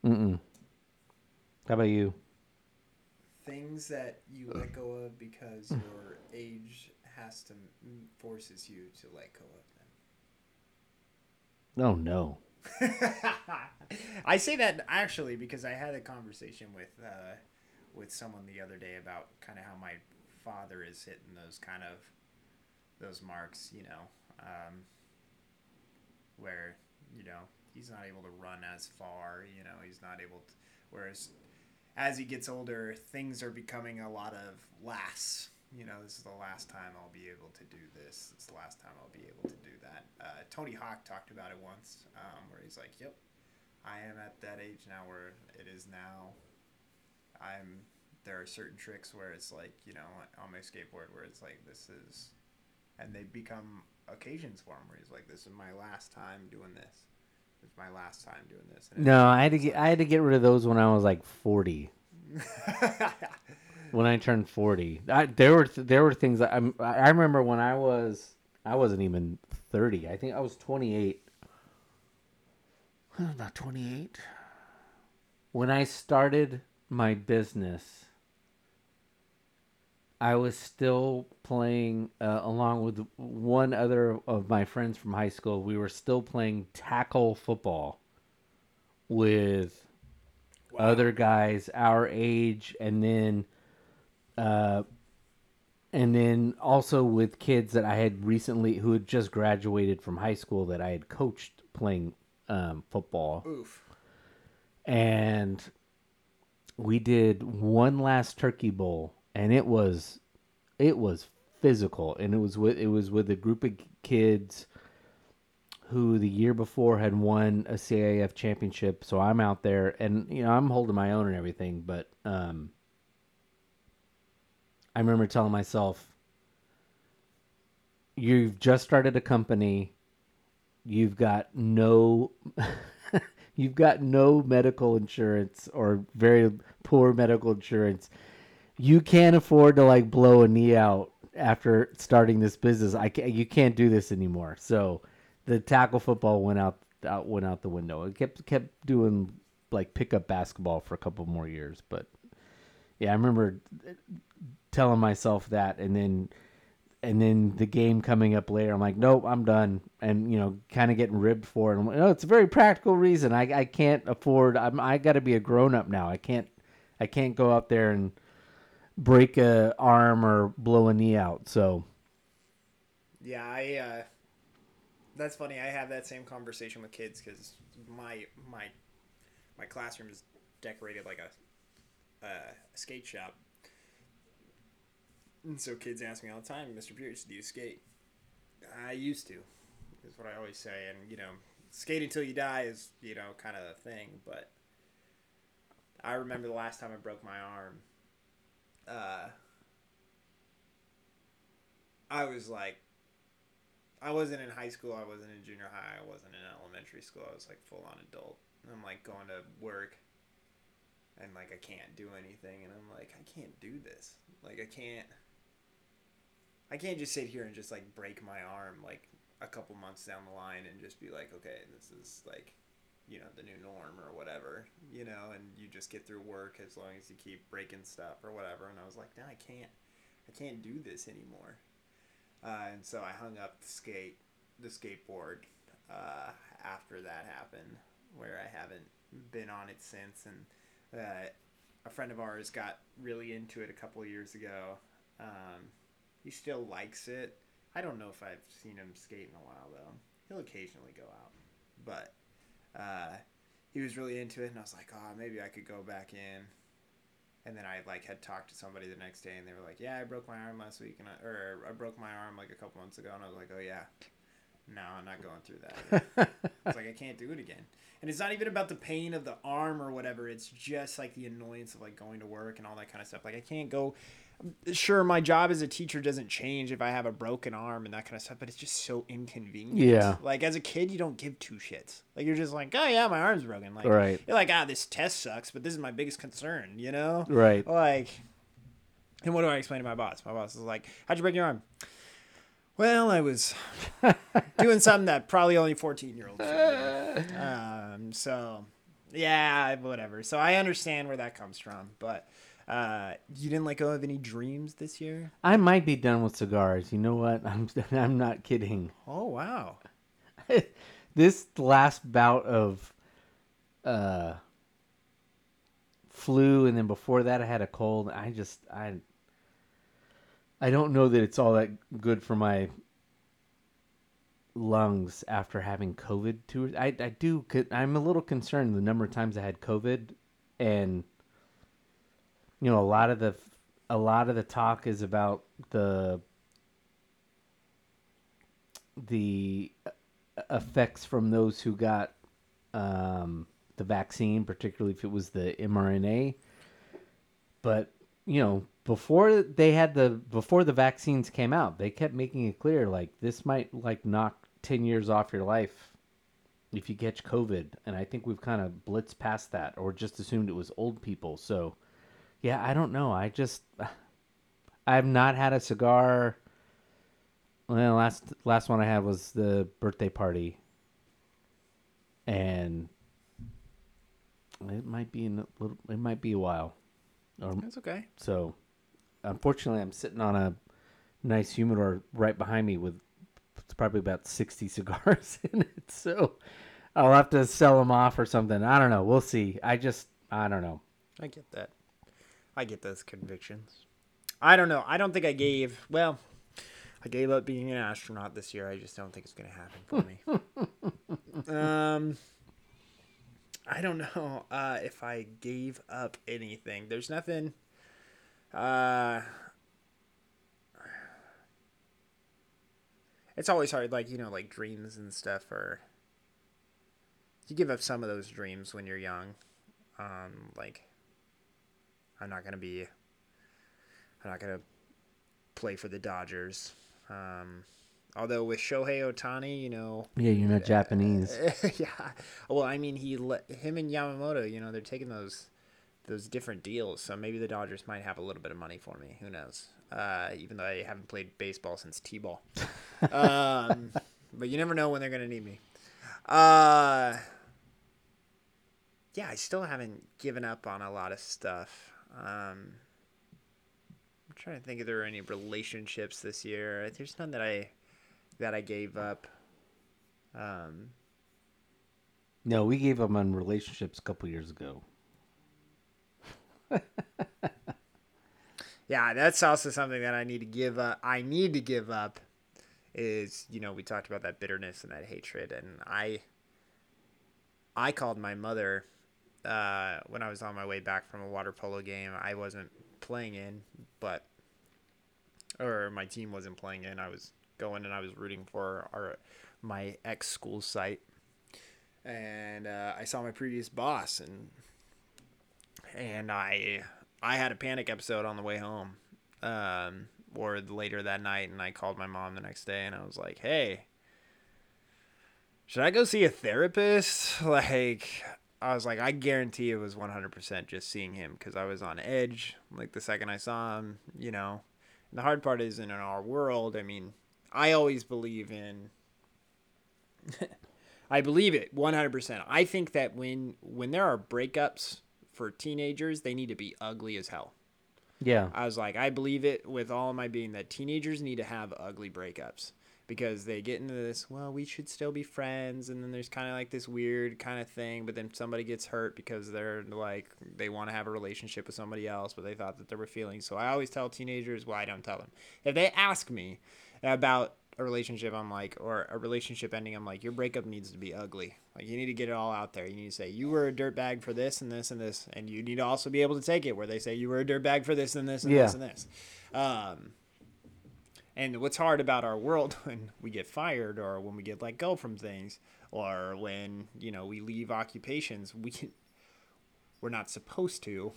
Mm-mm. How about you? things that you let go of because your age has to forces you to let go of. Oh no. I say that actually because I had a conversation with uh, with someone the other day about kind of how my father is hitting those kind of those marks, you know, um, where you know he's not able to run as far, you know, he's not able to. Whereas as he gets older, things are becoming a lot of last. You know, this is the last time I'll be able to do this. Is the last time I'll be able to do that. Uh, Tony Hawk talked about it once, um, where he's like, "Yep, I am at that age now where it is now. I'm there are certain tricks where it's like you know on my skateboard where it's like this is, and they become occasions for him where he's like, this is my last time doing this. It's my last time doing this. And No, I had to get I had to get rid of those when I was like forty. When I turned forty, I, there were there were things that I'm, I remember when I was I wasn't even thirty. I think I was twenty eight. Not twenty eight. When I started my business, I was still playing uh, along with one other of my friends from high school. We were still playing tackle football with other guys our age, and then, uh, and then also with kids that I had recently who had just graduated from high school that I had coached playing um, football. Oof. and we did one last turkey bowl and it was it was physical. And it was with it was with a group of kids who the year before had won a CAF championship. So I'm out there and you know I'm holding my own and everything but um I remember telling myself you've just started a company. You've got no you've got no medical insurance or very poor medical insurance. You can't afford to like blow a knee out after starting this business. I can't, you can't do this anymore. So the tackle football went out, out went out the window. It kept kept doing like pickup basketball for a couple more years but yeah i remember telling myself that and then and then the game coming up later, I'm like, nope, I'm done, and you know, kind of getting ribbed for it. I'm like, no, it's a very practical reason. I, I can't afford. I'm I got to be a grown up now. I can't I can't go out there and break a arm or blow a knee out. So Yeah, I. Uh, that's funny. I have that same conversation with kids because my my my classroom is decorated like a, a skate shop, and so kids ask me all the time, "Mr. Pierce, do you skate?" I used to, is what I always say, and you know, skate until you die is you know kind of a thing, but I remember the last time I broke my arm. Uh, I was like, I wasn't in high school. I wasn't in junior high. I wasn't in elementary school. I was like full on adult. And I'm like going to work, and like I can't do anything, and I'm like I can't do this. Like I can't. I can't just sit here and just like break my arm like a couple months down the line and just be like, okay, this is like, you know, the new norm or whatever, you know, and you just get through work as long as you keep breaking stuff or whatever. And I was like, no, I can't, I can't do this anymore. Uh, and so I hung up the skate, the skateboard, uh, after that happened, where I haven't been on it since. And uh, a friend of ours got really into it a couple years ago. Um, he still likes it. I don't know if I've seen him skate in a while though. He'll occasionally go out, but uh, he was really into it, and I was like, oh, maybe I could go back in. And then I like had talked to somebody the next day, and they were like, "Yeah, I broke my arm last week, and I, or I broke my arm like a couple months ago." And I was like, "Oh yeah, no, I'm not going through that." it's like I can't do it again. And it's not even about the pain of the arm or whatever. It's just like the annoyance of like going to work and all that kind of stuff. Like I can't go. Sure, my job as a teacher doesn't change if I have a broken arm and that kind of stuff, but it's just so inconvenient. Yeah. Like as a kid, you don't give two shits. Like you're just like, oh yeah, my arm's broken. Like Right. you're like, ah, this test sucks, but this is my biggest concern. You know. Right. Like, and what do I explain to my boss? My boss is like, how'd you break your arm? Well, I was doing something that probably only 14 year olds should do. Um, so, yeah, whatever. So I understand where that comes from. But uh, you didn't let go of any dreams this year? I might be done with cigars. You know what? I'm I'm not kidding. Oh, wow. this last bout of uh flu and then before that I had a cold. I just I I don't know that it's all that good for my lungs after having COVID too. I I do I'm a little concerned the number of times I had COVID and you know a lot of the a lot of the talk is about the the effects from those who got um, the vaccine, particularly if it was the mRNA. But you know, before they had the before the vaccines came out, they kept making it clear like this might like knock ten years off your life if you catch COVID. And I think we've kind of blitzed past that, or just assumed it was old people. So, yeah, I don't know. I just I've not had a cigar. Well, last last one I had was the birthday party, and it might be in a little. It might be a while, or That's okay. so. Unfortunately, I'm sitting on a nice humidor right behind me with it's probably about sixty cigars in it. So I'll have to sell them off or something. I don't know. We'll see. I just I don't know. I get that. I get those convictions. I don't know. I don't think I gave. Well, I gave up being an astronaut this year. I just don't think it's going to happen for me. um, I don't know uh, if I gave up anything. There's nothing. Uh, it's always hard, like you know, like dreams and stuff. Or you give up some of those dreams when you're young. Um, like I'm not gonna be. I'm not gonna play for the Dodgers. Um, although with Shohei Ohtani, you know, Yeah, you're not Japanese. yeah. Well, I mean, he let him and Yamamoto. You know, they're taking those those different deals, so maybe the Dodgers might have a little bit of money for me. Who knows? Uh, even though I haven't played baseball since t-ball, um, but you never know when they're gonna need me. Uh, yeah, I still haven't given up on a lot of stuff. Um, I'm trying to think if there are any relationships this year. There's none that I that I gave up. Um, No, we gave up on relationships a couple years ago. yeah, that's also something that I need to give up. I need to give up is you know we talked about that bitterness and that hatred, and I I called my mother uh, when I was on my way back from a water polo game. I wasn't playing in, but or my team wasn't playing in. I was going and I was rooting for our my ex school site, and uh, I saw my previous boss and and I I had a panic episode on the way home, um, or later that night, and I called my mom the next day and I was like, hey. Should I go see a therapist? Like, I was like, I guarantee it was 100% just seeing him because I was on edge. Like, the second I saw him, you know. And the hard part is in our world, I mean, I always believe in. I believe it 100%. I think that when when there are breakups for teenagers, they need to be ugly as hell. Yeah. I was like, I believe it with all my being that teenagers need to have ugly breakups because they get into this, well, we should still be friends. And then there's kind of like this weird kind of thing. But then somebody gets hurt because they're like, they want to have a relationship with somebody else, but they thought that there were feelings. So I always tell teenagers, well, I don't tell them. If they ask me about a relationship, I'm like, or a relationship ending, I'm like, your breakup needs to be ugly. Like, you need to get it all out there. You need to say, you were a dirtbag for this and this and this. And you need to also be able to take it where they say, you were a dirtbag for this and this and Yeah. this and this. Um, and what's hard about our world when we get fired or when we get let go from things or when, you know, we leave occupations, we can, we're not supposed to.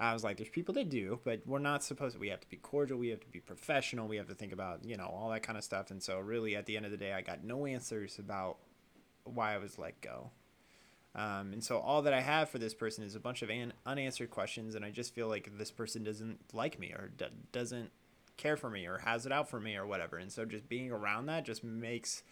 I was like, there's people that do, but we're not supposed to. We have to be cordial. We have to be professional. We have to think about, you know, all that kind of stuff. And so, really, at the end of the day, I got no answers about why I was let go. Um, and so, all that I have for this person is a bunch of an- unanswered questions. And I just feel like this person doesn't like me or d- doesn't care for me or has it out for me or whatever. And so, just being around that just makes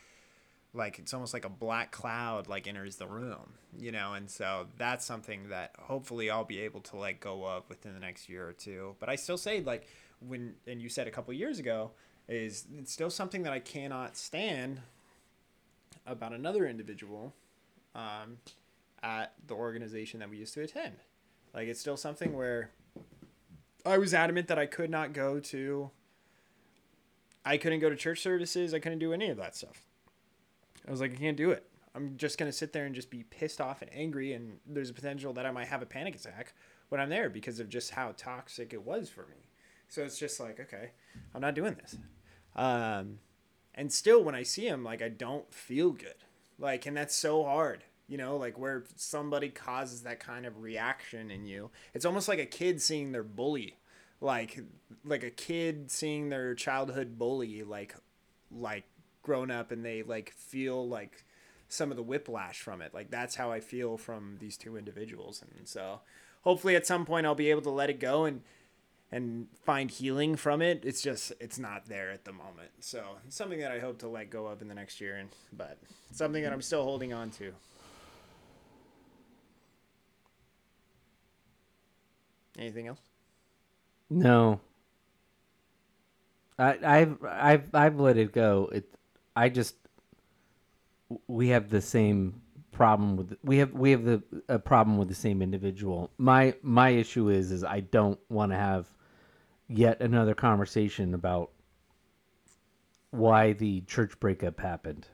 like it's almost like a black cloud like enters the room you know? And so that's something that hopefully i'll be able to let go of within the next year or two. But i still say like when and you said a couple years ago is it's still something that i cannot stand about another individual um, at the organization that we used to attend. Like it's still something where i was adamant that i could not go to i couldn't go to church services i couldn't do any of that stuff I was like, I can't do it. I'm just gonna sit there and just be pissed off and angry, and there's a potential that I might have a panic attack when I'm there because of just how toxic it was for me. So it's just like, okay, I'm not doing this. Um, and still, when I see him, like I don't feel good. Like, and that's so hard. You know, like where somebody causes that kind of reaction in you. It's almost like a kid seeing their bully, like like a kid seeing their childhood bully, like like grown up and they like feel like some of the whiplash from it. Like that's how I feel from these two individuals. And so hopefully at some point I'll be able to let it go and and find healing from it. It's just it's not there at the moment. So something that I hope to let go of in the next year and but something that I'm still holding on to. Anything else? No. I, I've I've I've let it go. It I just we have the same problem with we have we have the a problem with the same individual. My my issue is is I don't want to have yet another conversation about why the church breakup happened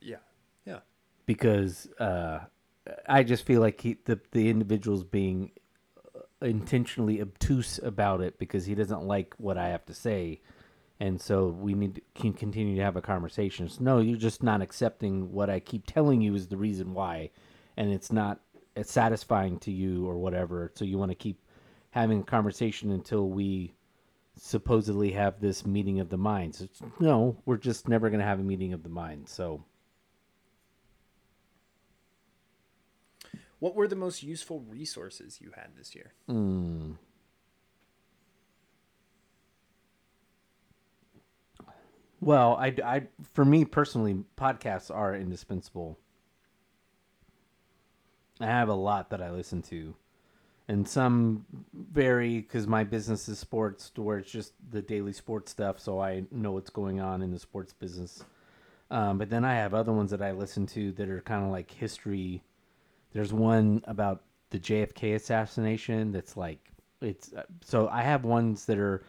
Yeah. Yeah. because uh, I just feel like he, the the individual's being intentionally obtuse about it because he doesn't like what I have to say, and so we need to can continue to have a conversation. It's, no, you're just not accepting what I keep telling you is the reason why, and it's not it's satisfying to you or whatever. So you want to keep having a conversation until we supposedly have this meeting of the minds. It's, no, we're just never going to have a meeting of the minds. So. What were the most useful resources you had this year? Mm. Well, I, I, for me personally, podcasts are indispensable. I have a lot that I listen to, and some vary because my business is sports, where it's just the daily sports stuff, so I know what's going on in the sports business. Um, but then I have other ones that I listen to that are kind of like history. There's one about the JFK assassination that's like it's uh, so I have ones that are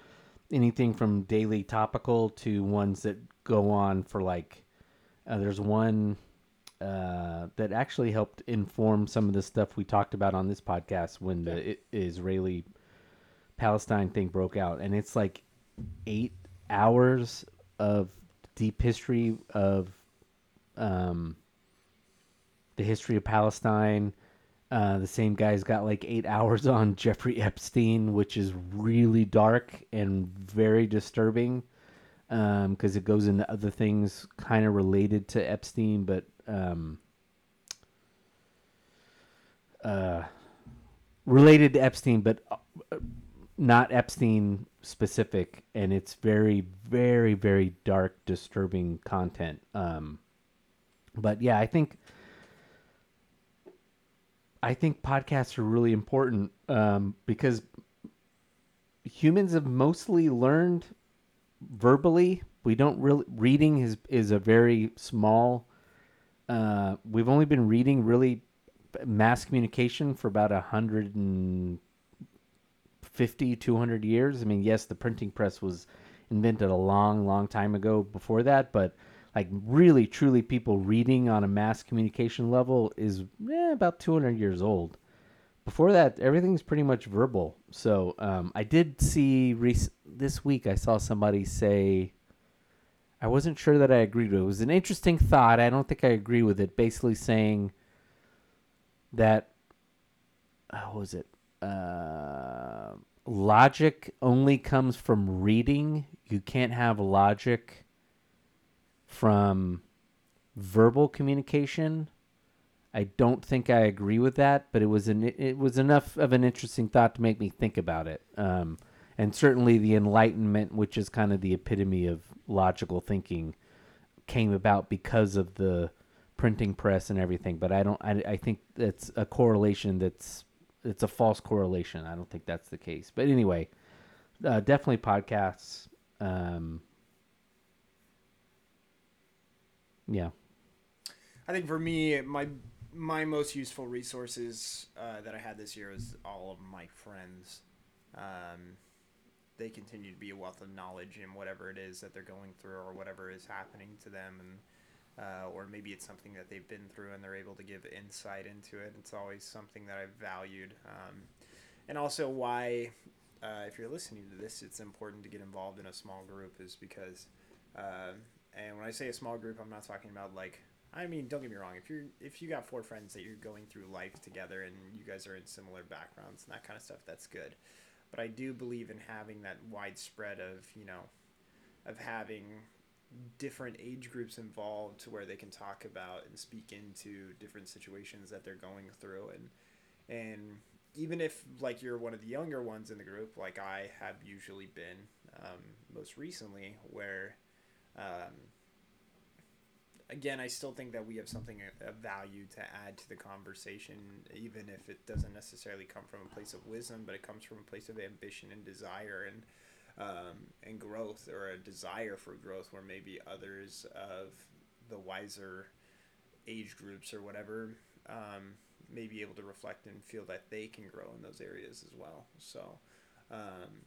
anything from daily topical to ones that go on for like. Uh, there's one uh, that actually helped inform some of the stuff we talked about on this podcast when the I- Israeli Palestine thing broke out, and it's like eight hours of deep history of um, the history of Palestine. Uh, the same guy's got like eight hours on Jeffrey Epstein, which is really dark and very disturbing because it goes into other things kind of related to Epstein, but um, uh, related to Epstein, but uh, not Epstein specific. And it's very, very, very dark, disturbing content. Um, but yeah, I think I think podcasts are really important um, because humans have mostly learned verbally. We don't really reading is is a very small. Uh, we've only been reading really mass communication for about a hundred and fifty, two hundred years. I mean, yes, the printing press was invented a long, long time ago before that, but like really truly people reading on a mass communication level is eh, about 200 years old. Before that everything's pretty much verbal. So um, i did see rec- this week i saw somebody say i wasn't sure that i agreed with it. It was an interesting thought. I don't think i agree with it. Basically saying that how was it? Uh, logic only comes from reading. You can't have logic from verbal communication. I don't think I agree with that, but it was an it was enough of an interesting thought to make me think about it. Um, and certainly the Enlightenment, which is kind of the epitome of logical thinking, came about because of the printing press and everything. But I don't. I, I think that's a correlation that's it's a false correlation. I don't think that's the case. But anyway, uh, definitely podcasts. Um, yeah. I think for me, my my most useful resources uh, that I had this year is all of my friends. Um, they continue to be a wealth of knowledge in whatever it is that they're going through or whatever is happening to them, and uh, or maybe it's something that they've been through and they're able to give insight into it. It's always something that I've valued, um, and also why, uh, if you're listening to this, it's important to get involved in a small group is because. And when I say a small group, I'm not talking about like I mean, don't get me wrong. If you're if you got four friends that you're going through life together and you guys are in similar backgrounds and that kind of stuff, that's good. But I do believe in having that widespread of you know, of having different age groups involved to where they can talk about and speak into different situations that they're going through and and even if like you're one of the younger ones in the group like i have usually been um, most recently where um, again, I still think that we have something of value to add to the conversation, even if it doesn't necessarily come from a place of wisdom, but it comes from a place of ambition and desire and um, and growth, or a desire for growth, where maybe others of the wiser age groups or whatever um, may be able to reflect and feel that they can grow in those areas as well. So, um,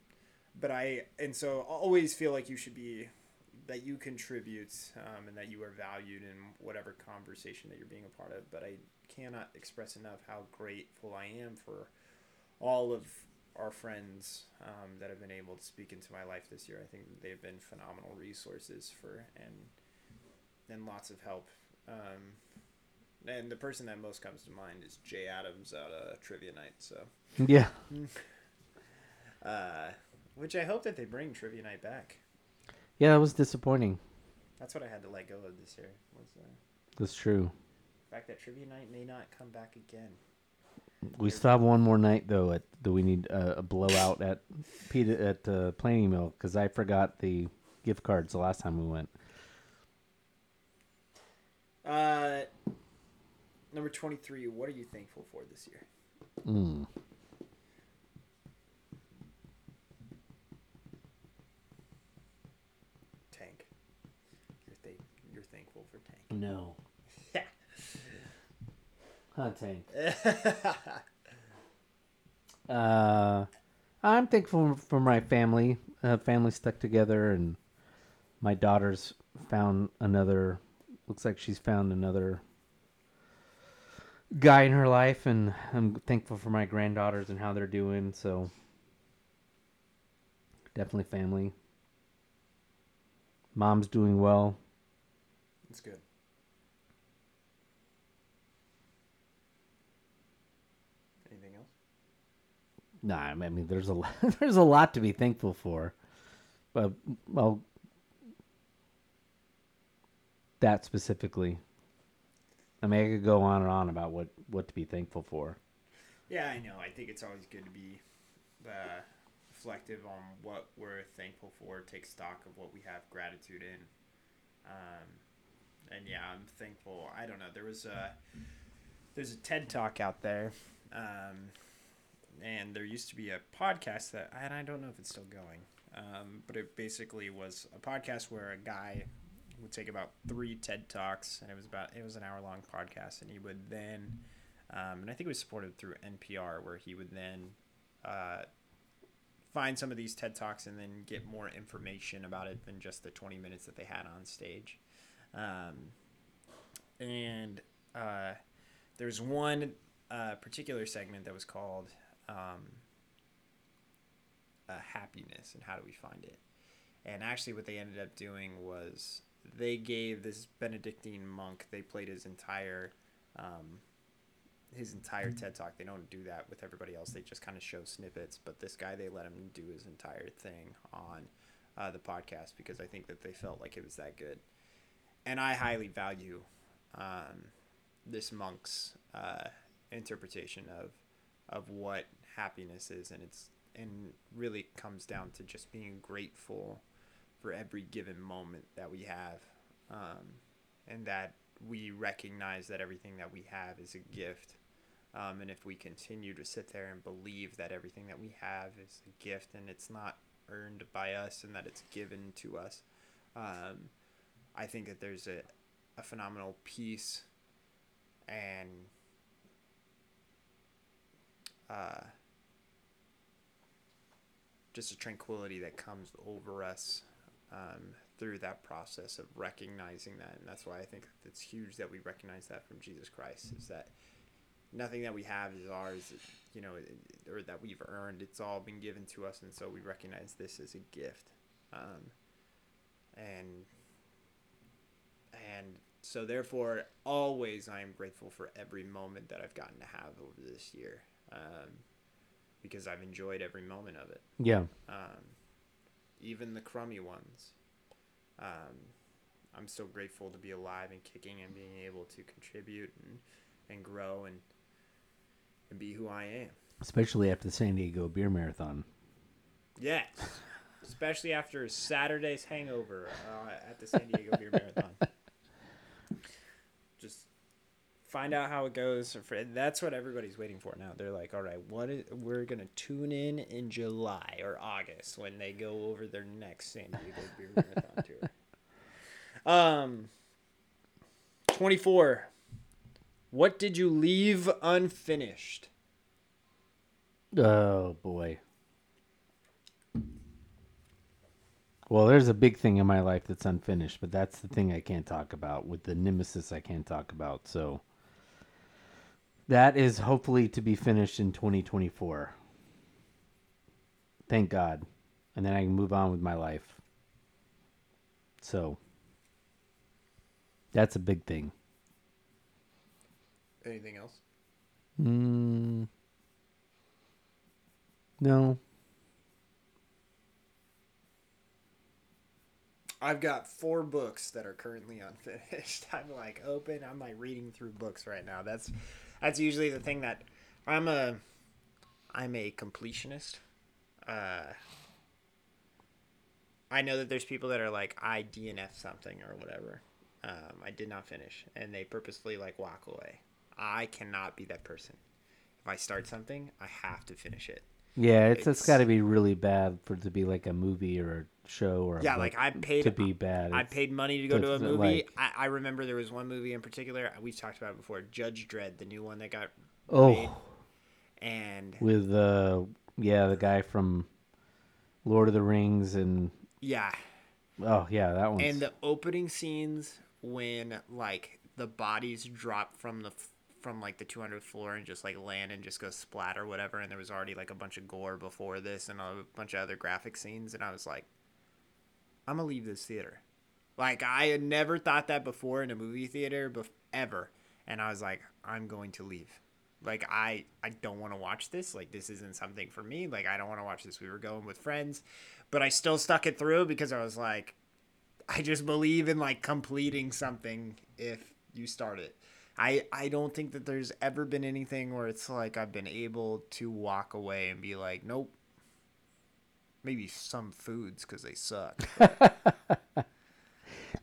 but I and so I always feel like you should be that you contribute um, and that you are valued in whatever conversation that you're being a part of. But I cannot express enough how grateful I am for all of our friends um, that have been able to speak into my life this year. I think they've been phenomenal resources for and and lots of help. Um, and the person that most comes to mind is Jay Adams out of Trivia Night. So yeah, uh, which I hope that they bring Trivia Night back. Yeah, it was disappointing. That's what I had to let go of this year. Was uh, That's true. the fact that trivia night may not come back again. We still have one more night though. At do we need uh, a blowout at Peter at uh, Planing Mill because I forgot the gift cards the last time we went. Uh, number twenty-three. What are you thankful for this year? Mm. Tank. You're th- you're thankful for Tank. No. Huh, Tank. Uh, I'm thankful for my family. Uh, family stuck together, and my daughter's found another. Looks like she's found another guy in her life, and I'm thankful for my granddaughters and how they're doing. So, definitely family. Mom's doing well. It's good. Anything else? Nah, I mean, there's a lot, there's a lot to be thankful for, but well, that specifically. I mean, I could go on and on about what what to be thankful for. Yeah, I know. I think it's always good to be uh, reflective on what we're thankful for, take stock of what we have gratitude in. Um, and yeah, I'm thankful. I don't know. There was a there's a TED talk out there, um, and there used to be a podcast that, and I don't know if it's still going, um, but it basically was a podcast where a guy would take about three TED talks, and it was about it was an hour long podcast, and he would then, um, and I think it was supported through NPR, where he would then uh, find some of these TED talks and then get more information about it than just the twenty minutes that they had on stage, um, and uh, there's one uh, particular segment that was called um, uh, happiness and how do we find it? And actually what they ended up doing was they gave this benedictine monk they played his entire um, his entire ted talk. They don't do that with everybody else. They just kind of show snippets but this guy they let him do his entire thing on uh, the podcast because i think that they felt like it was that good. And i highly value um, this monk's uh, interpretation of of what happiness is and it's and really comes down to just being grateful for every given moment that we have um, and that we recognize that everything that we have is a gift. Um, and if we continue to sit there and believe that everything that we have is a gift and it's not earned by us and that it's given to us um, i think that there's a, a phenomenal peace and uh, just a tranquility that comes over us um, through that process of recognizing that. And that's why I think it's huge that we recognize that from Jesus Christ is that nothing that we have is ours, you know, or that we've earned. It's all been given to us. And so we recognize this as a gift. Um, and, and so therefore, always I am grateful for every moment that I've gotten to have over this year. Um, because I've enjoyed every moment of it Yeah, um, even the crummy ones. Um, I'm so grateful to be alive and kicking and being able to contribute and, and grow and and be who I am. especially after the San Diego Beer Marathon. Yes, especially after Saturday's hangover uh, at the San Diego Beer Marathon. Just find out how it goes. For, that's what everybody's waiting for now. They're like, all right, what is, we're gonna tune in in July or August when they go over their next San Diego Beer Marathon tour. Um, twenty four. What did you leave unfinished? Oh boy. Well, there's a big thing in my life that's unfinished, but that's the thing I can't talk about. With the nemesis, I can't talk about. So that is hopefully to be finished in 2024. Thank God. And then I can move on with my life. So that's a big thing. Anything else? Mm, no. I've got four books that are currently unfinished. I'm like open. I'm like reading through books right now. That's that's usually the thing that I'm a I'm a completionist. Uh, I know that there's people that are like I DNF something or whatever. Um, I did not finish, and they purposefully like walk away. I cannot be that person. If I start something, I have to finish it. Yeah, it's it's It's- got to be really bad for it to be like a movie or a show or Yeah, like I paid to be bad. I It's- paid money to go to a movie. like- I, I remember there was one movie in particular we've talked about it before, Judge Dredd, the new one that got Oh, made, and with uh, yeah, the guy from Lord of the Rings and Yeah. oh yeah, that one. And the opening scenes when like the bodies drop from the from like the 200th floor and just like land and just go splat or whatever and there was already like a bunch of gore before this and a bunch of other graphic scenes and I was like I'm to leave this theater. Like I had never thought that before in a movie theater bef- ever and I was like I'm going to leave. Like I I don't want to watch this. Like this isn't something for me. Like I don't want to watch this. We were going with friends, but I still stuck it through because I was like I just believe in like completing something if you start it. I I don't think that there's ever been anything where it's like I've been able to walk away and be like, nope. Maybe some foods because they suck.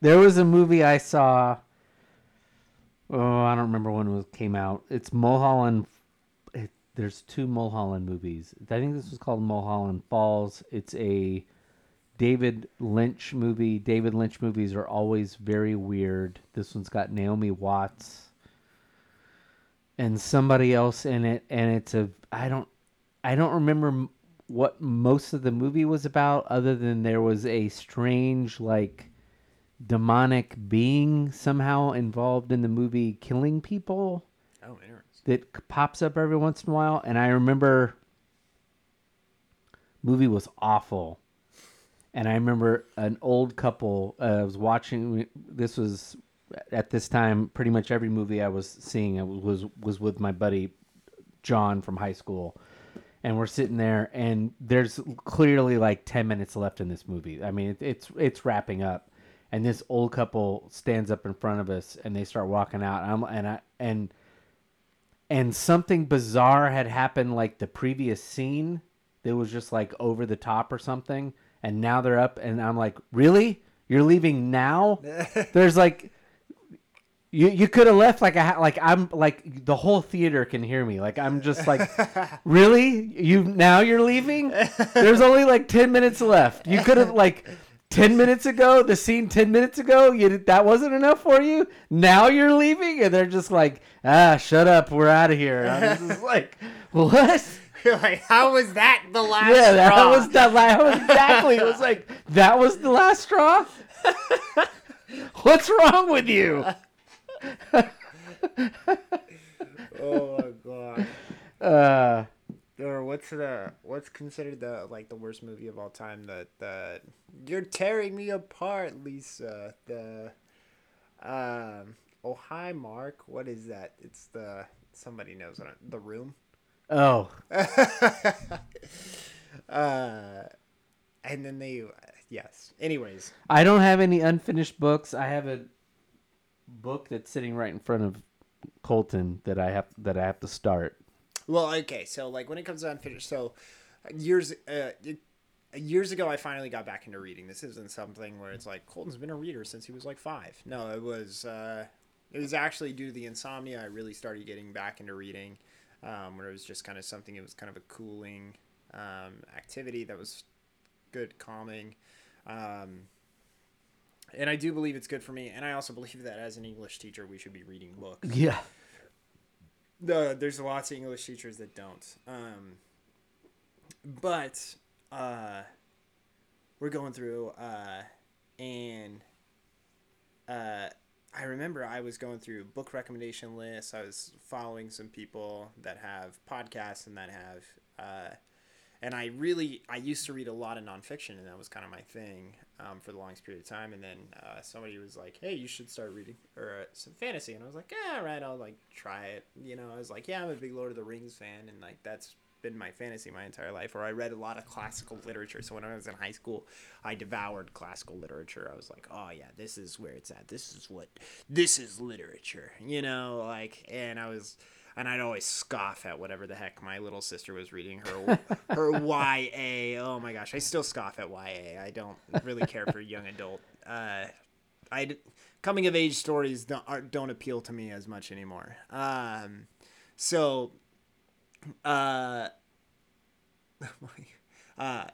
There was a movie I saw. Oh, I don't remember when it came out. It's Mulholland. It, there's two Mulholland movies. I think this was called Mulholland Falls. It's a David Lynch movie. David Lynch movies are always very weird. This one's got Naomi Watts and somebody else in it, and it's a I don't I don't remember what most of the movie was about, other than there was a strange like demonic being somehow involved in the movie killing people oh, interesting. that pops up every once in a while and i remember movie was awful and i remember an old couple uh, was watching this was at this time pretty much every movie i was seeing I was was with my buddy john from high school. And we're sitting there and there's clearly like 10 minutes left in this movie. I mean it, it's it's wrapping up. And this old couple stands up in front of us and they start walking out. And I'm, and I and and something bizarre had happened like the previous scene that was just like over the top or something. And now they're up and I'm like really? You're leaving now? There's like you you could have left like I like I'm like the whole theater can hear me. Like I'm just like really? You now you're leaving? There's only like 10 minutes left. You could have like 10 minutes ago the scene 10 minutes ago you that wasn't enough for you? Now you're leaving? And they're just like ah shut up. We're out of here. And I'm just like what? Like, how was that the last yeah that straw? was that la- exactly. It was like that was the last straw? What's wrong with you Oh my god. uh Or what's the what's considered the like the worst movie of all time? The the you're tearing me apart, Lisa. The um oh hi Mark. What is that? It's the somebody knows what the room. oh uh, and then they yes. Anyways, I don't have any unfinished books. I have a book that's sitting right in front of Colton that I have that I have to start. Well, okay, so like when it comes to unfinished, so years uh, years ago, I finally got back into reading. This isn't something where it's like Colton's been a reader since he was like five. No, it was uh, it was actually due to the insomnia. I really started getting back into reading, um, where it was just kind of something. It was kind of a cooling um, activity that was good, calming. Um, and I do believe it's good for me. And I also believe that as an English teacher, we should be reading books. Yeah. No, there's lots of English teachers that don't. Um, but uh, we're going through, uh, and uh, I remember I was going through book recommendation lists. I was following some people that have podcasts and that have, uh, and I really I used to read a lot of nonfiction, and that was kind of my thing um, for the longest period of time. And then uh, somebody was like, "Hey, you should start reading or uh, some fantasy," and I was like, "Yeah, all right, I'll like try it." You know, I was like, "Yeah, I'm a big Lord of the Rings fan," and like that's been my fantasy my entire life. Or I read a lot of classical literature. So when I was in high school, I devoured classical literature. I was like, "Oh yeah, this is where it's at. This is what this is literature." You know, like, and I was and I'd always scoff at whatever the heck my little sister was reading her her YA. Oh my gosh, I still scoff at YA. I don't really care for young adult. Uh, I coming of age stories don't aren't, don't appeal to me as much anymore. Um, so, uh, uh,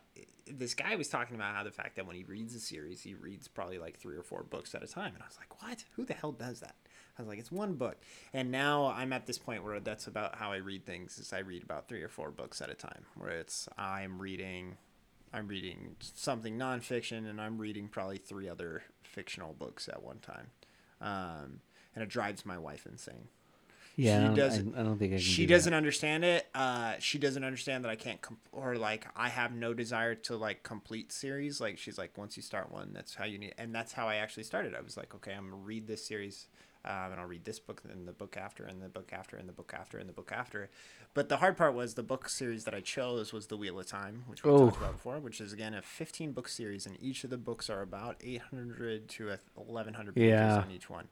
this guy was talking about how the fact that when he reads a series, he reads probably like three or four books at a time, and I was like, what? Who the hell does that? I was like, it's one book, and now I'm at this point where that's about how I read things. Is I read about three or four books at a time, where it's I'm reading. I'm reading something nonfiction, and I'm reading probably three other fictional books at one time, um, and it drives my wife insane Yeah, She I don't, doesn't- I, I don't think I can. she do doesn't understand it uh she doesn't understand that i can't com- or like i have no desire to like complete series like she's like once you start one that's how you need and that's how i actually started i was like okay i'm gonna read this series um, and i'll read this book and the book after and the book after and the book after and the book after but the hard part was the book series that i chose was the wheel of time which we Oh. talked about before which is again a 15 book series and each of the books are about 800 to 1100 pages Yeah. on each one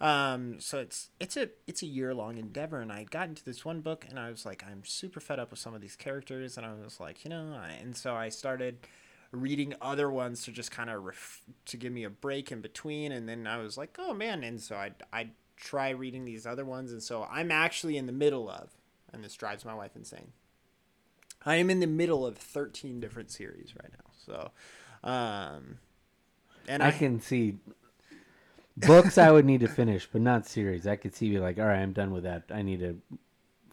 um, so it's it's a it's a year long endeavor, and I had gotten to this one book, and I was like, I'm super fed up with some of these characters, and I was like, you know, I, and so I started reading other ones to just kind of ref- to give me a break in between, and then I was like, oh man, and so I I try reading these other ones, and so I'm actually in the middle of, and this drives my wife insane. I am in the middle of 13 different series right now, so, um, and I can see books I would need to finish, but not series. I could see be like, all right, I'm done with that. I need to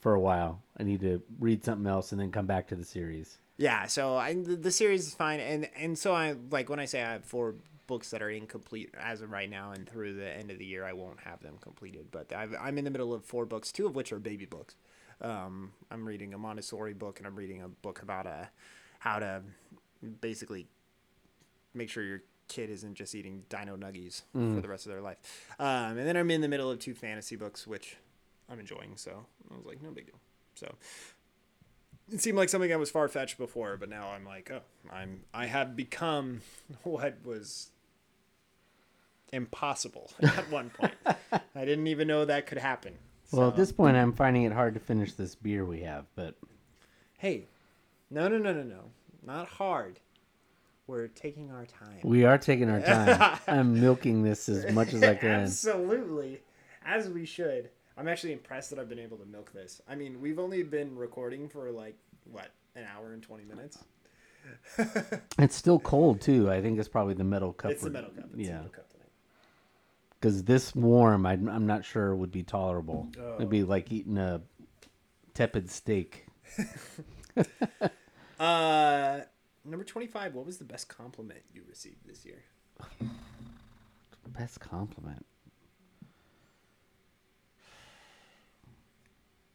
for a while. I need to read something else and then come back to the series. Yeah, so I the, the series is fine, and and so I like when I say I have four books that are incomplete as of right now, and through the end of the year I won't have them completed. But I've, I'm in the middle of four books, two of which are baby books. Um, I'm reading a Montessori book, and I'm reading a book about a how to basically make sure your kid isn't just eating dino nuggies for the rest of their life. Um, and then I'm in the middle of two fantasy books, which I'm enjoying. So I was like, no big deal. So it seemed like something that was far fetched before, but now I'm like, oh, I'm I have become what was impossible at one point. I didn't even know that could happen. Well, So- at this point, I'm finding it hard to finish this beer we have, but hey, no, no, no, no, no, not hard. We're taking our time. we are taking our time. I'm milking this as much as I can. Absolutely, as we should. I'm actually impressed that I've been able to milk this. I mean, we've only been recording for like what an hour and twenty minutes. It's still cold too. I think it's probably the metal cup. It's the metal cup. It's the yeah, metal cup because this warm, I'm, I'm not sure would be tolerable. Oh. It'd be like eating a tepid steak. Uh, number twenty-five. What was the best compliment you received this year? Best compliment.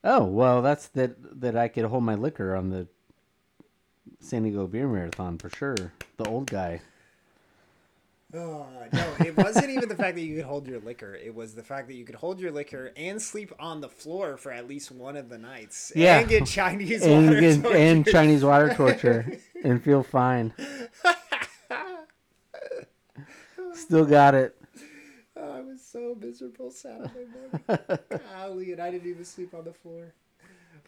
Oh well, that's that that I could hold my liquor on the San Diego Beer Marathon for sure. The old guy. Oh, no, it wasn't even the fact that you could hold your liquor. It was the fact that you could hold your liquor and sleep on the floor for at least one of the nights. Yeah. And get Chinese And, water. get- torture. and Chinese water torture and feel fine. Still got it. I was so miserable Saturday morning. Golly, and I didn't even sleep on the floor.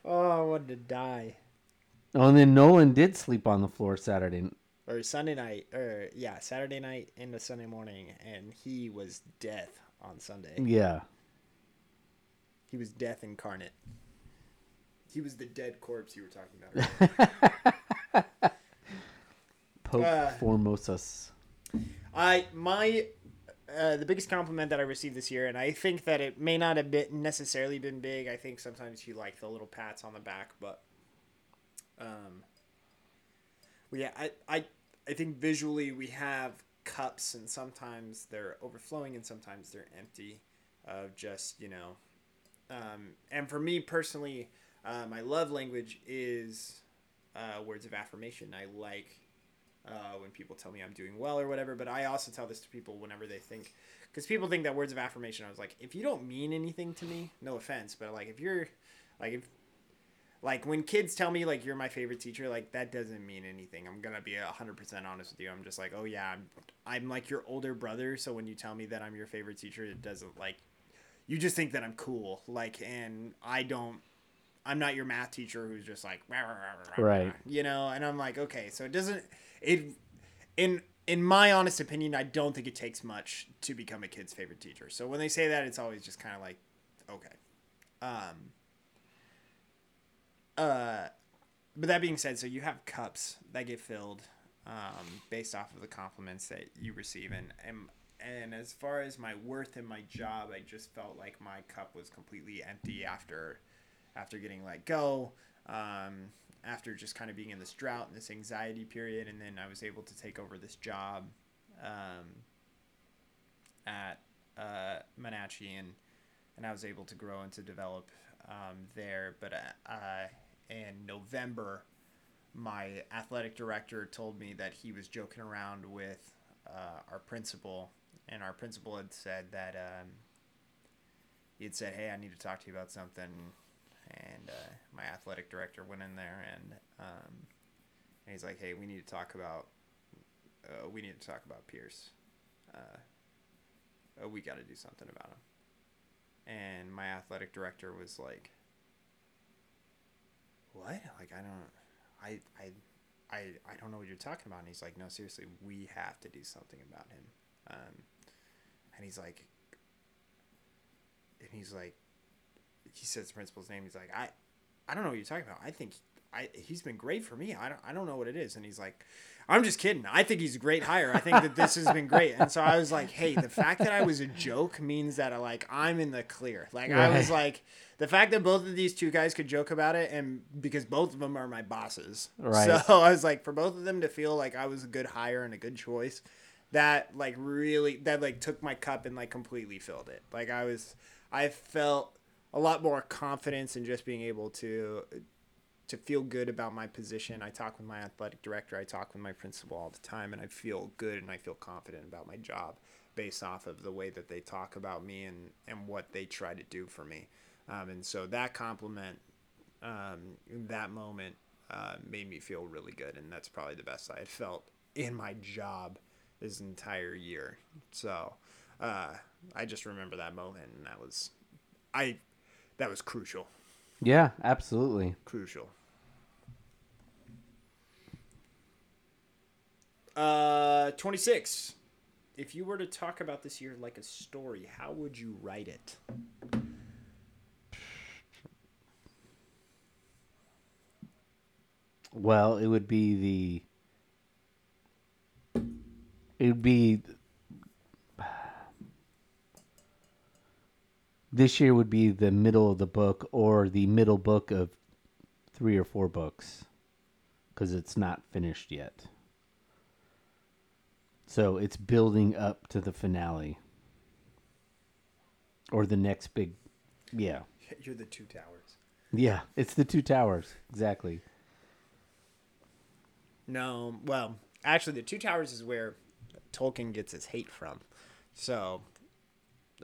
Oh, I wanted to die. Oh, and then Nolan did sleep on the floor Saturday. Or Sunday night, or yeah, Saturday night into Sunday morning, and he was death on Sunday. Yeah. He was death incarnate. He was the dead corpse you were talking about. earlier. Pope Uh. Formosus. I my uh, the biggest compliment that I received this year, and I think that it may not have been necessarily been big. I think sometimes you like the little pats on the back, but um, well, yeah, I I I think visually we have cups, and sometimes they're overflowing, and sometimes they're empty. Of just you know, um, and for me personally, uh, my love language is uh, words of affirmation. I like uh, when people tell me I'm doing well or whatever. But I also tell this to people whenever they think, because people think that words of affirmation. I was like, if you don't mean anything to me, no offense, but like if you're, like if, like when kids tell me like you're my favorite teacher, like that doesn't mean anything. I'm gonna be hundred percent honest with you. I'm just like, oh yeah, I'm, I'm like your older brother. So when you tell me that I'm your favorite teacher, it doesn't like, you just think that I'm cool. Like, and I don't. I'm not your math teacher who's just like, "Rah, rah, rah, rah, rah," Right. You know, and I'm like, okay, so it doesn't it in in my honest opinion, I don't think it takes much to become a kid's favorite teacher. So when they say that, it's always just kind of like, okay. Um. Uh, but that being said, so you have cups that get filled, um, based off of the compliments that you receive. And, and and as far as my worth in my job, I just felt like my cup was completely empty after after getting let go. Um, after just kind of being in this drought and this anxiety period, and then I was able to take over this job um, at uh, Monache, and and I was able to grow and to develop um, there. But uh, in November, my athletic director told me that he was joking around with uh, our principal, and our principal had said that um, he had said, "Hey, I need to talk to you about something." And uh, my athletic director went in there, and um, and he's like, "Hey, we need to talk about uh, we need to talk about Pierce. Uh, we got to do something about him." And my athletic director was like, "What? Like, I don't." I, I, I, I don't know what you're talking about. And he's like, no, seriously, we have to do something about him. Um, and he's like, and he's like, he says the principal's name. He's like, I, I don't know what you're talking about. I think I, he's been great for me. I don't, I don't know what it is. And he's like, I'm just kidding. I think he's a great hire. I think that this has been great. And so I was like, hey, the fact that I was a joke means that I, like I'm in the clear. Like I was like, the fact that both of these two guys could joke about it, and because both of them are my bosses, Right. So I was like, for both of them to feel like I was a good hire and a good choice, that like really that like took my cup and like completely filled it. Like I was, I felt a lot more confidence in just being able to to feel good about my position. I talk with my athletic director, I talk with my principal all the time, and I feel good and I feel confident about my job based off of the way that they talk about me and, and what they try to do for me. Um, and so that compliment, um, that moment, uh, made me feel really good. And that's probably the best I had felt in my job this entire year. So uh, I just remember that moment, and that was, I, that was crucial. Yeah, absolutely. Crucial. Uh, 26. If you were to talk about this year like a story, how would you write it? Well, it would be the. It would be. This year would be the middle of the book or the middle book of three or four books because it's not finished yet. So it's building up to the finale or the next big. Yeah. You're the two towers. Yeah. It's the two towers. Exactly. No, well, actually, the two towers is where Tolkien gets his hate from. So,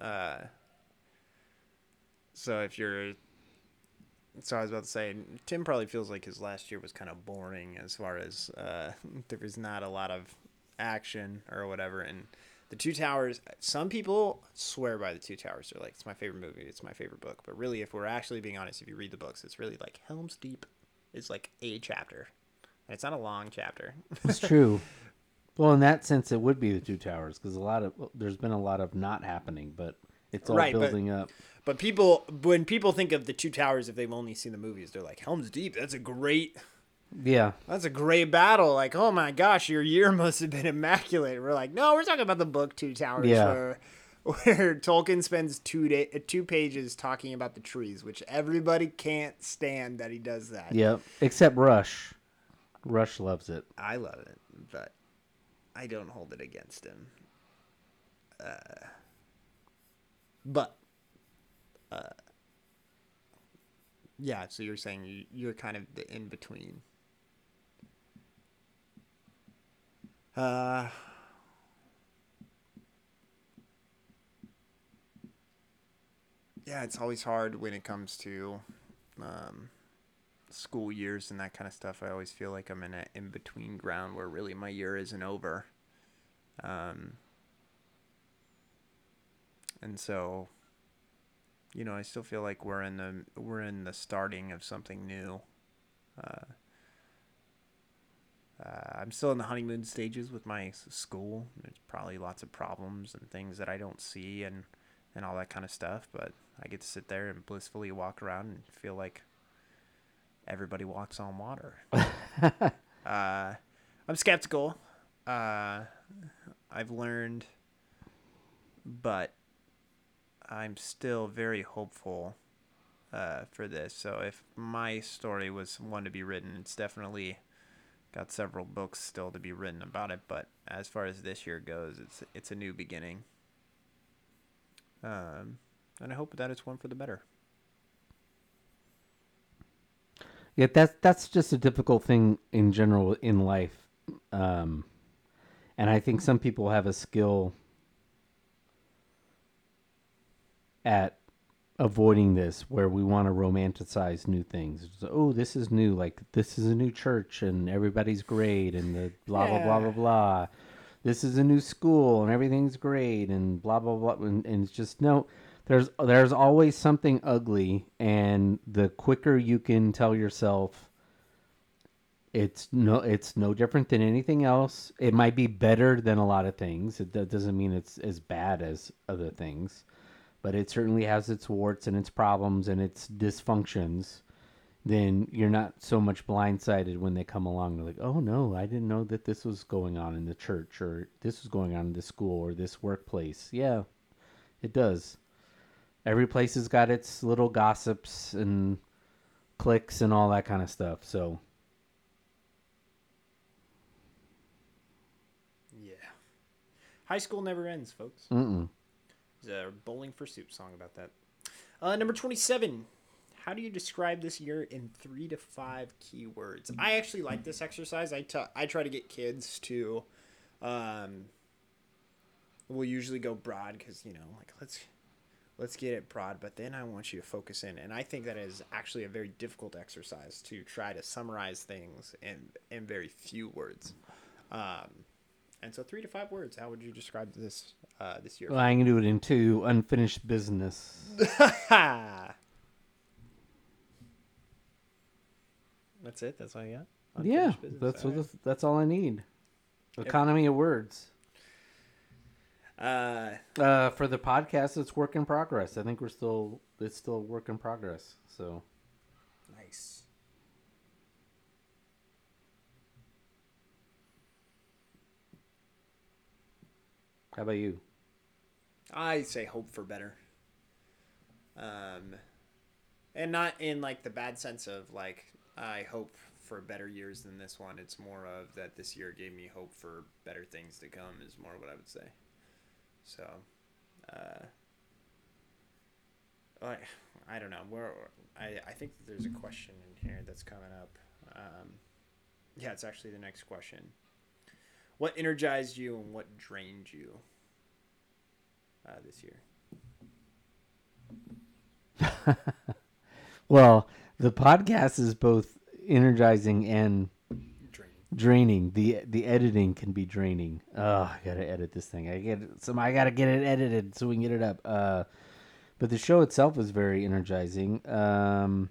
uh, so if you're, so I was about to say, Tim probably feels like his last year was kind of boring as far as uh, there was not a lot of action or whatever. And the Two Towers, some people swear by the Two Towers. They're like, it's my favorite movie, it's my favorite book. But really, if we're actually being honest, if you read the books, it's really like Helm's Deep is like a chapter. And it's not a long chapter. It's true. well, in that sense, it would be the two towers because a lot of there's been a lot of not happening, but it's all Right, but- building up. But people, when people think of the Two Towers, if they've only seen the movies, they're like, Helm's Deep. That's a great, Yeah, that's a great battle. Like, oh my gosh, your year must have been immaculate. We're like, no, we're talking about the book Two Towers, Yeah. where, where Tolkien spends two day, two pages talking about the trees, which everybody can't stand that he does that. yep. Except Rush. Rush loves it. I love it, but I don't hold it against him. Uh, but, uh, yeah. So you're saying you- you're kind of the in between. Uh, yeah, it's always hard when it comes to um, school years and that kind of stuff. I always feel like I'm in an in between ground where really my year isn't over. Um, and so, you know, I still feel like we're in the we're in the starting of something new. Uh, uh, I'm still in the honeymoon stages with my school. There's probably lots of problems and things that I don't see and and all that kind of stuff. But I get to sit there and blissfully walk around and feel like everybody walks on water. uh, I'm skeptical. Uh, I've learned, but I'm still very hopeful uh, for this. So if my story was one to be written, it's definitely got several books still to be written about it. But as far as this year goes, it's it's a new beginning. Um, and I hope that it's one for the better. Yeah, that's that's just a difficult thing in general in life, um, and I think some people have a skill at avoiding this, where we want to romanticize new things. It's, oh, this is new, like this is a new church, and everybody's great, and the blah blah blah blah blah. This is a new school, and everything's great, and blah blah blah, and, and it's just no there's there's always something ugly and the quicker you can tell yourself it's no it's no different than anything else it might be better than a lot of things it that doesn't mean it's as bad as other things but it certainly has its warts and its problems and its dysfunctions then you're not so much blindsided when they come along they're like oh no i didn't know that this was going on in the church or this was going on in this school or this workplace yeah it does every place has got its little gossips and clicks and all that kind of stuff. So Yeah. High school never ends, folks. mm-mm. A Bowling for Soup song about that. Uh, number 27. How do you describe this year in three to five keywords? I actually like this exercise. I, t- I try to get kids to, um, we'll usually go broad because, you know, like let's let's get it broad, but then I want you to focus in. And I think that is actually a very difficult exercise to try to summarize things in, in very few words. Um, and so three to five words. How would you describe this uh, this year? well, I can do it in two unfinished business. That's it. That's all you got. yeah, business, that's what alright. the, that's all I need. Economy of words. Uh, Uh, for the podcast, it's work in progress. I think we're still it's still work in progress. So nice. How about you? I say hope for better. Um, and not in like the bad sense of like I hope for better years than this one. It's more of that this year gave me hope for better things to come. Is more what I would say. So, uh, I I don't know where I I think there's a question in here that's coming up. Um, yeah, it's actually the next question. What energized you and what drained you uh, this year? Well, the podcast is both energizing and Draining. draining. The the editing can be draining. Oh, I gotta edit this thing. I get some. I gotta get it edited so we can get it up. Uh, but the show itself is very energizing. Um,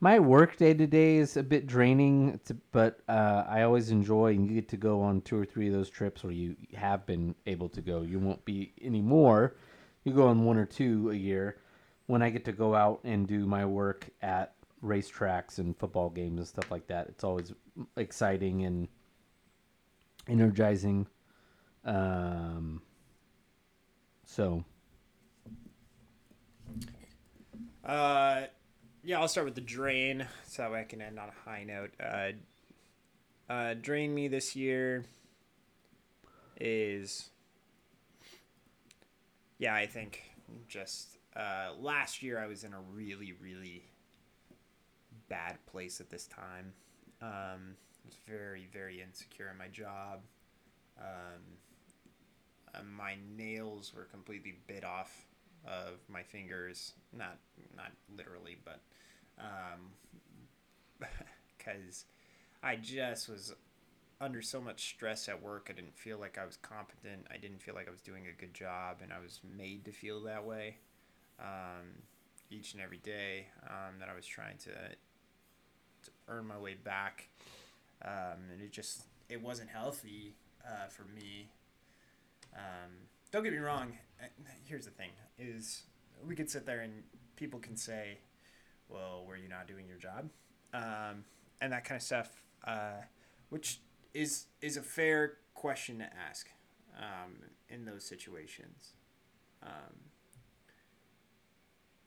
my work day to day is a bit draining, it's- but uh, I always enjoy and you get to go on two or three of those trips where you have been able to go. You won't be anymore. You go on one or two a year. When I get to go out and do my work at racetracks and football games and stuff like that, it's always exciting and energizing. Um, so Uh, yeah, I'll start with the drain, so that way I can end on a high note. Uh, uh, drain me this year is, yeah, I think just uh, last year I was in a really, really bad place at this time. Um, I was very, very insecure in my job. Um, uh, my nails were completely bit off of my fingers not not literally but um because i just was under so much stress at work i didn't feel like i was competent i didn't feel like i was doing a good job and i was made to feel that way um, each and every day um, that i was trying to to earn my way back um, and it just it wasn't healthy uh, for me um, don't get me wrong. uh, Here's the thing: is we could sit there and people can say, "Well, were you not doing your job?" Um, and that kind of stuff. Uh, which is is a fair question to ask um, in those situations. Um,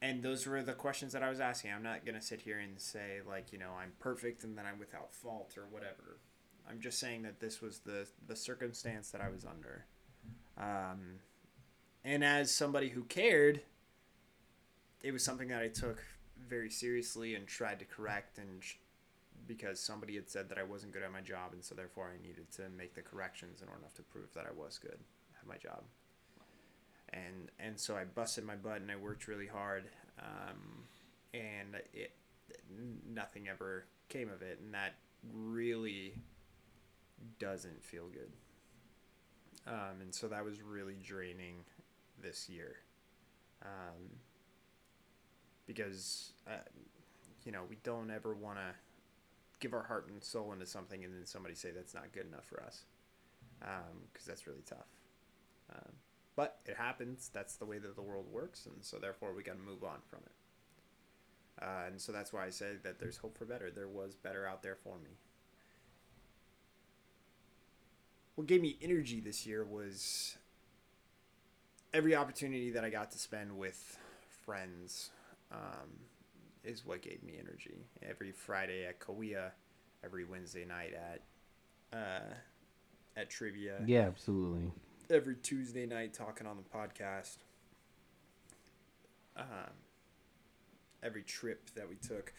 and those were the questions that I was asking. I'm not gonna sit here and say like you know I'm perfect and that I'm without fault or whatever. I'm just saying that this was the the circumstance that I was under. Um, and as somebody who cared, it was something that I took very seriously and tried to correct and sh- because somebody had said that I wasn't good at my job and so therefore I needed to make the corrections in order to prove that I was good at my job. And and so I busted my butt and I worked really hard um, and it nothing ever came of it and that really doesn't feel good. Um, and so that was really draining this year. Um, because, uh, you know, we don't ever want to give our heart and soul into something and then somebody say that's not good enough for us. Because that's really tough. Um, but it happens. That's the way that the world works. And so therefore we got to move on from it. Uh, and so that's why I say that there's hope for better. There was better out there for me. What gave me energy this year was every opportunity that I got to spend with friends um, is what gave me energy. Every Friday at Kauai, every Wednesday night at uh, at trivia, Yeah, absolutely. every Tuesday night talking on the podcast. Um, every trip that we took,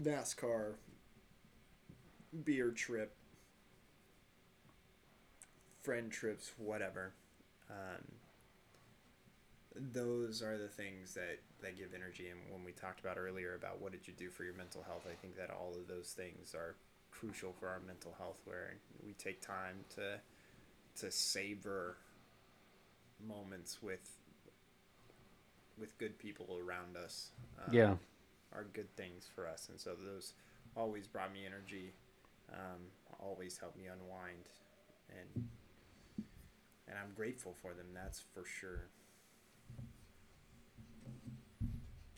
NASCAR, beer trip, friend trips, whatever. Um, those are the things that, that give energy. And when we talked about earlier about what did you do for your mental health, I think that all of those things are crucial for our mental health, where we take time to to savor moments with with good people around us. Um, Yeah. are good things for us, and so those always brought me energy. Um, always helped me unwind, and and I'm grateful for them. That's for sure.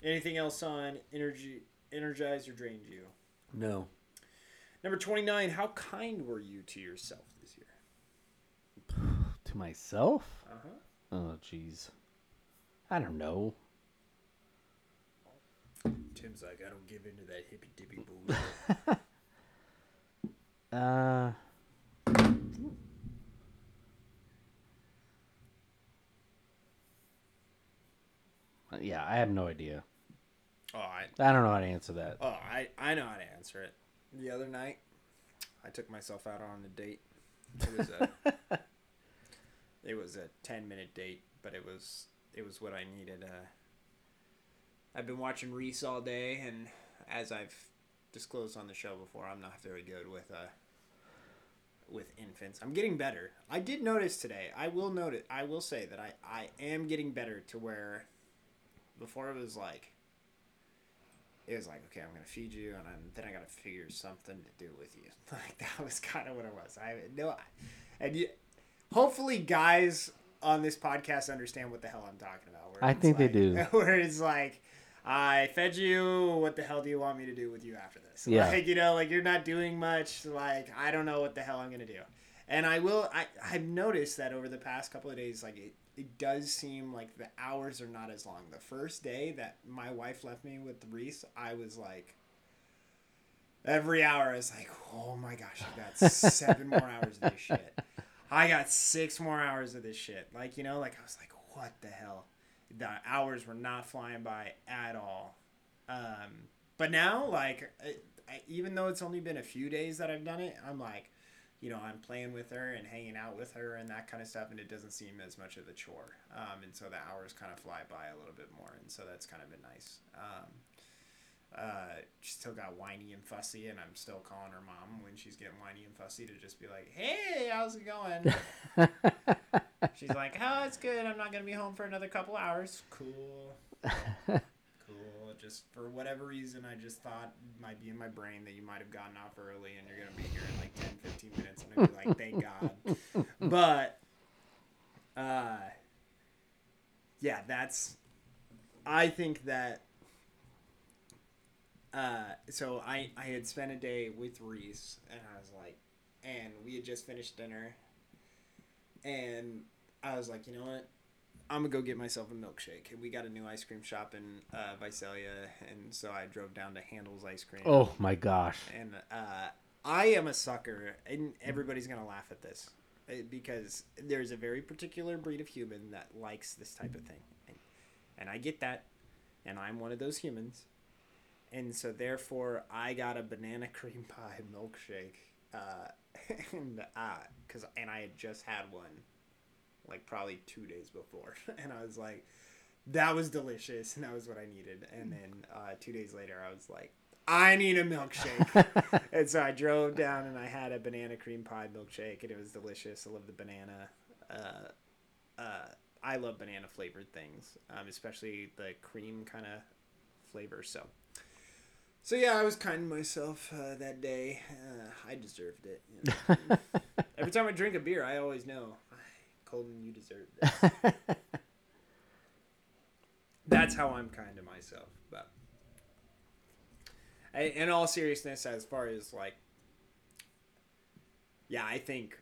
Anything else on energy, energized or drained you? No. Number twenty nine. How kind were you to yourself this year? To myself? Uh huh. Oh, jeez. I don't know. Tim's like, I don't give into that hippy dippy bullshit. Uh. Yeah, I have no idea. Oh, I, I don't know how to answer that. oh, I, I know how to answer it. The other night, I took myself out on a date. It was a, it was a ten minute date, but it was it was what I needed. Uh, I've been watching Reese all day, and as I've disclosed on the show before, I'm not very good with uh, with infants. I'm getting better. I did notice today. I will note it. I will say that I I am getting better to where before it was like it was like okay i'm gonna feed you and I'm, then i gotta figure something to do with you like that was kind of what it was i no and you, hopefully guys on this podcast understand what the hell i'm talking about where I think they do. where it's like i fed you what the hell do you want me to do with you after this Yeah. like you know like you're not doing much like i don't know what the hell i'm gonna do and i will i i've noticed that over the past couple of days like it it does seem like the hours are not as long. The first day that my wife left me with Reese, I was like, every hour I was like, oh my gosh, I got seven more hours of this shit. I got six more hours of this shit. Like, you know, like I was like, what the hell? The hours were not flying by at all. Um, but now, like, I, I, even though it's only been a few days that I've done it, I'm like, you know, I'm playing with her and hanging out with her and that kind of stuff, and it doesn't seem as much of a chore. Um, and so the hours kind of fly by a little bit more, and so that's kind of been nice. Um, uh, she still got whiny and fussy, and I'm still calling her mom when she's getting whiny and fussy to just be like, "Hey, how's it going?" she's like, "Oh, it's good. I'm not gonna be home for another couple hours. Cool." Cool. Just for whatever reason, I just thought might be in my brain that you might have gotten off early and you're going to be here in like 10, 15 minutes. And I'd be like, thank God. But, uh, yeah, that's, I think that uh, so I I had spent a day with Reese, and I was like, and we had just finished dinner, and I was like, you know what, I'm gonna go get myself a milkshake. And we got a new ice cream shop in uh, Visalia, and so I drove down to Handel's Ice Cream. Oh my gosh. And uh, I am a sucker, and everybody's gonna laugh at this uh, because there's a very particular breed of human that likes this type of thing, and, and I get that, and I'm one of those humans, and so therefore I got a banana cream pie milkshake, uh, and uh, cause and I had just had one, like probably two days before, and I was like. That was delicious, and that was what I needed. And then uh, two days later, I was like, I need a milkshake. and so I drove down and I had a banana cream pie milkshake, and it was delicious. I love the banana. Uh, uh, I love banana flavored things, um, especially the cream kind of flavor. So, so yeah, I was kind to myself uh, that day. Uh, I deserved it. you know. Every time I drink a beer, I always know, Colton, you deserve this. That's how I'm kind to myself. But I- in all seriousness, as far as like, yeah, I think,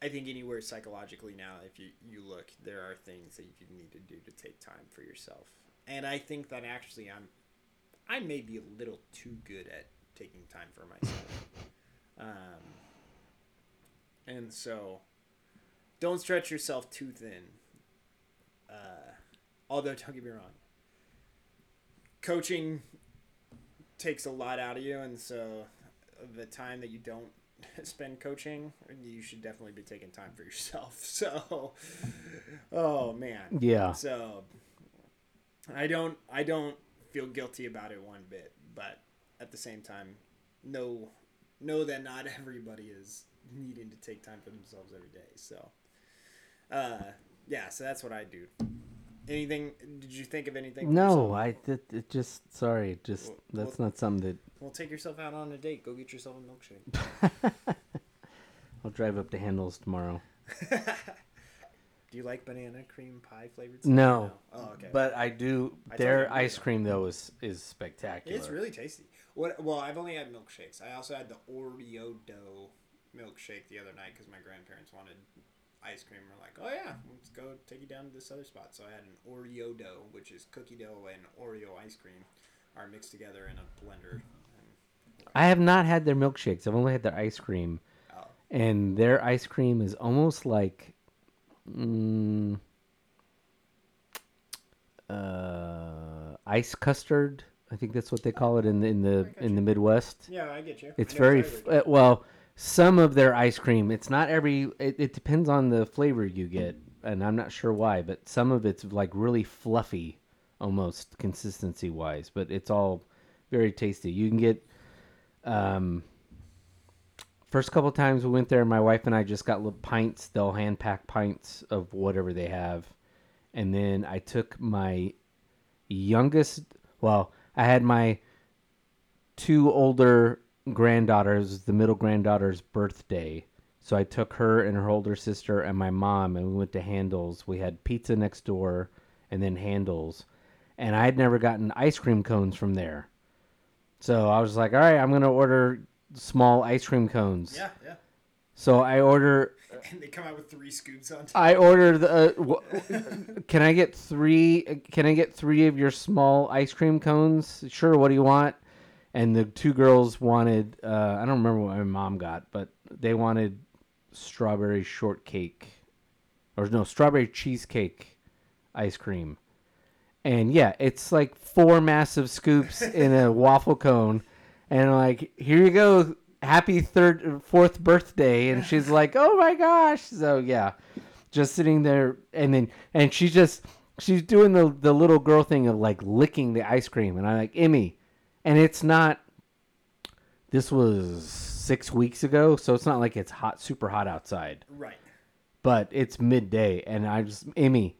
I think anywhere psychologically now, if you you look, there are things that you need to do to take time for yourself, and I think that actually I'm, I may be a little too good at taking time for myself, um, and so, don't stretch yourself too thin. Uh, although don't get me wrong, coaching takes a lot out of you, and so the time that you don't spend coaching, you should definitely be taking time for yourself. So, oh man, Yeah. so I don't I don't feel guilty about it one bit, but at the same time, know know that not everybody is needing to take time for themselves every day. So, uh, yeah, so that's what I do. Anything? Did you think of anything? No. I it, it just sorry, just Well- that's well- not something that Well, take yourself out on a date. Go get yourself a milkshake. I'll drive up to Handel's tomorrow. do you like banana cream pie flavored? stuff? No, Oh, okay. but I do. I Their ice cream though is is spectacular. It's really tasty. What? Well, I've only had milkshakes. I also had the Oreo dough milkshake the other night because my grandparents wanted ice cream. We're like, oh yeah, let's go take you down to this other spot. So I had an Oreo dough, which is cookie dough and Oreo ice cream, are mixed together in a blender. And, I have not had their milkshakes. I've only had their ice cream, oh, and their ice cream is almost like, mm, uh, ice custard. I think that's what they call it in the in the in the Midwest. yeah, I get you. It's very f- uh, well. Some of their ice cream, it's not every. It, it depends on the flavor you get, and I'm not sure why, but some of it's like really fluffy, almost consistency wise. But it's all very tasty. You can get. Um, first couple times we went there, my wife and I just got little pints. They'll hand pack pints of whatever they have, and then I took my youngest. Well, I had my two older granddaughters, the middle granddaughter's birthday. So I took her and her older sister and my mom, and we went to Handel's. We had pizza next door, and then Handel's, and I had never gotten ice cream cones from there. So I was like, all right, I'm gonna order small ice cream cones. Yeah, yeah. So I order And they come out with three scoops on top. I ordered the. Uh, wh- can I get three? Can I get three of your small ice cream cones? Sure. What do you want? And the two girls wanted. Uh, I don't remember what my mom got, but they wanted strawberry shortcake, or no, strawberry cheesecake ice cream. And yeah, it's like four massive scoops in a waffle cone, and like here you go, happy third, fourth birthday, and she's like, oh my gosh, so yeah, just sitting there, and then and she just she's doing the the little girl thing of like licking the ice cream, and I'm like, Emmy, and it's not. This was six weeks ago, so it's not like it's hot, super hot outside Right. but it's midday and I just Amy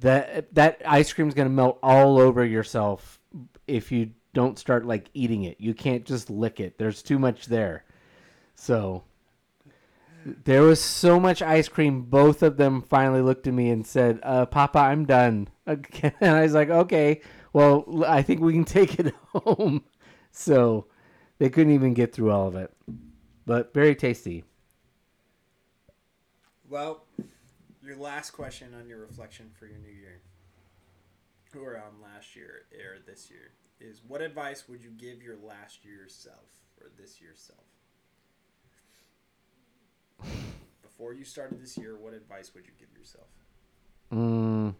that that ice cream's going to melt all over yourself if you don't start like eating it. You can't just lick it. There's too much there. So there was so much ice cream both of them finally looked at me and said, uh, "Papa, I'm done." and I was like, "Okay. Well, I think we can take it home. So they couldn't even get through all of it, but very tasty. Well, your last question on your reflection for your new year, or um, last year or this year, is what advice would you give your last year self or this year self? Before you started this year, what advice would you give yourself? Mm.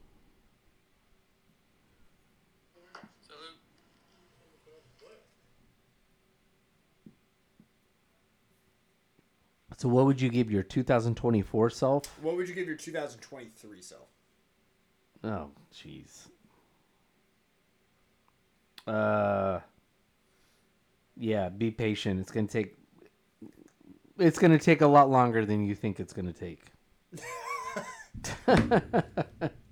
So, what would you give your 2024 self? What would you give your 2023 self? Oh, jeez. Uh, yeah. Be patient. It's gonna take. It's gonna take a lot longer than you think it's gonna take.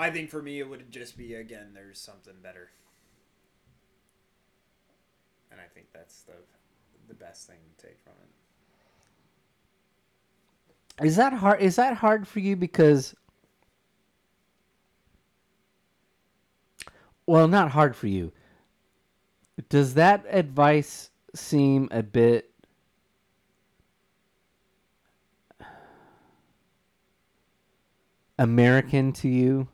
I think for me, it would just be again, there's something better, and I think that's the the best thing to take from it. Is that hard? Is that hard for you because? Well, not hard for you. Does that advice seem a bit American to you?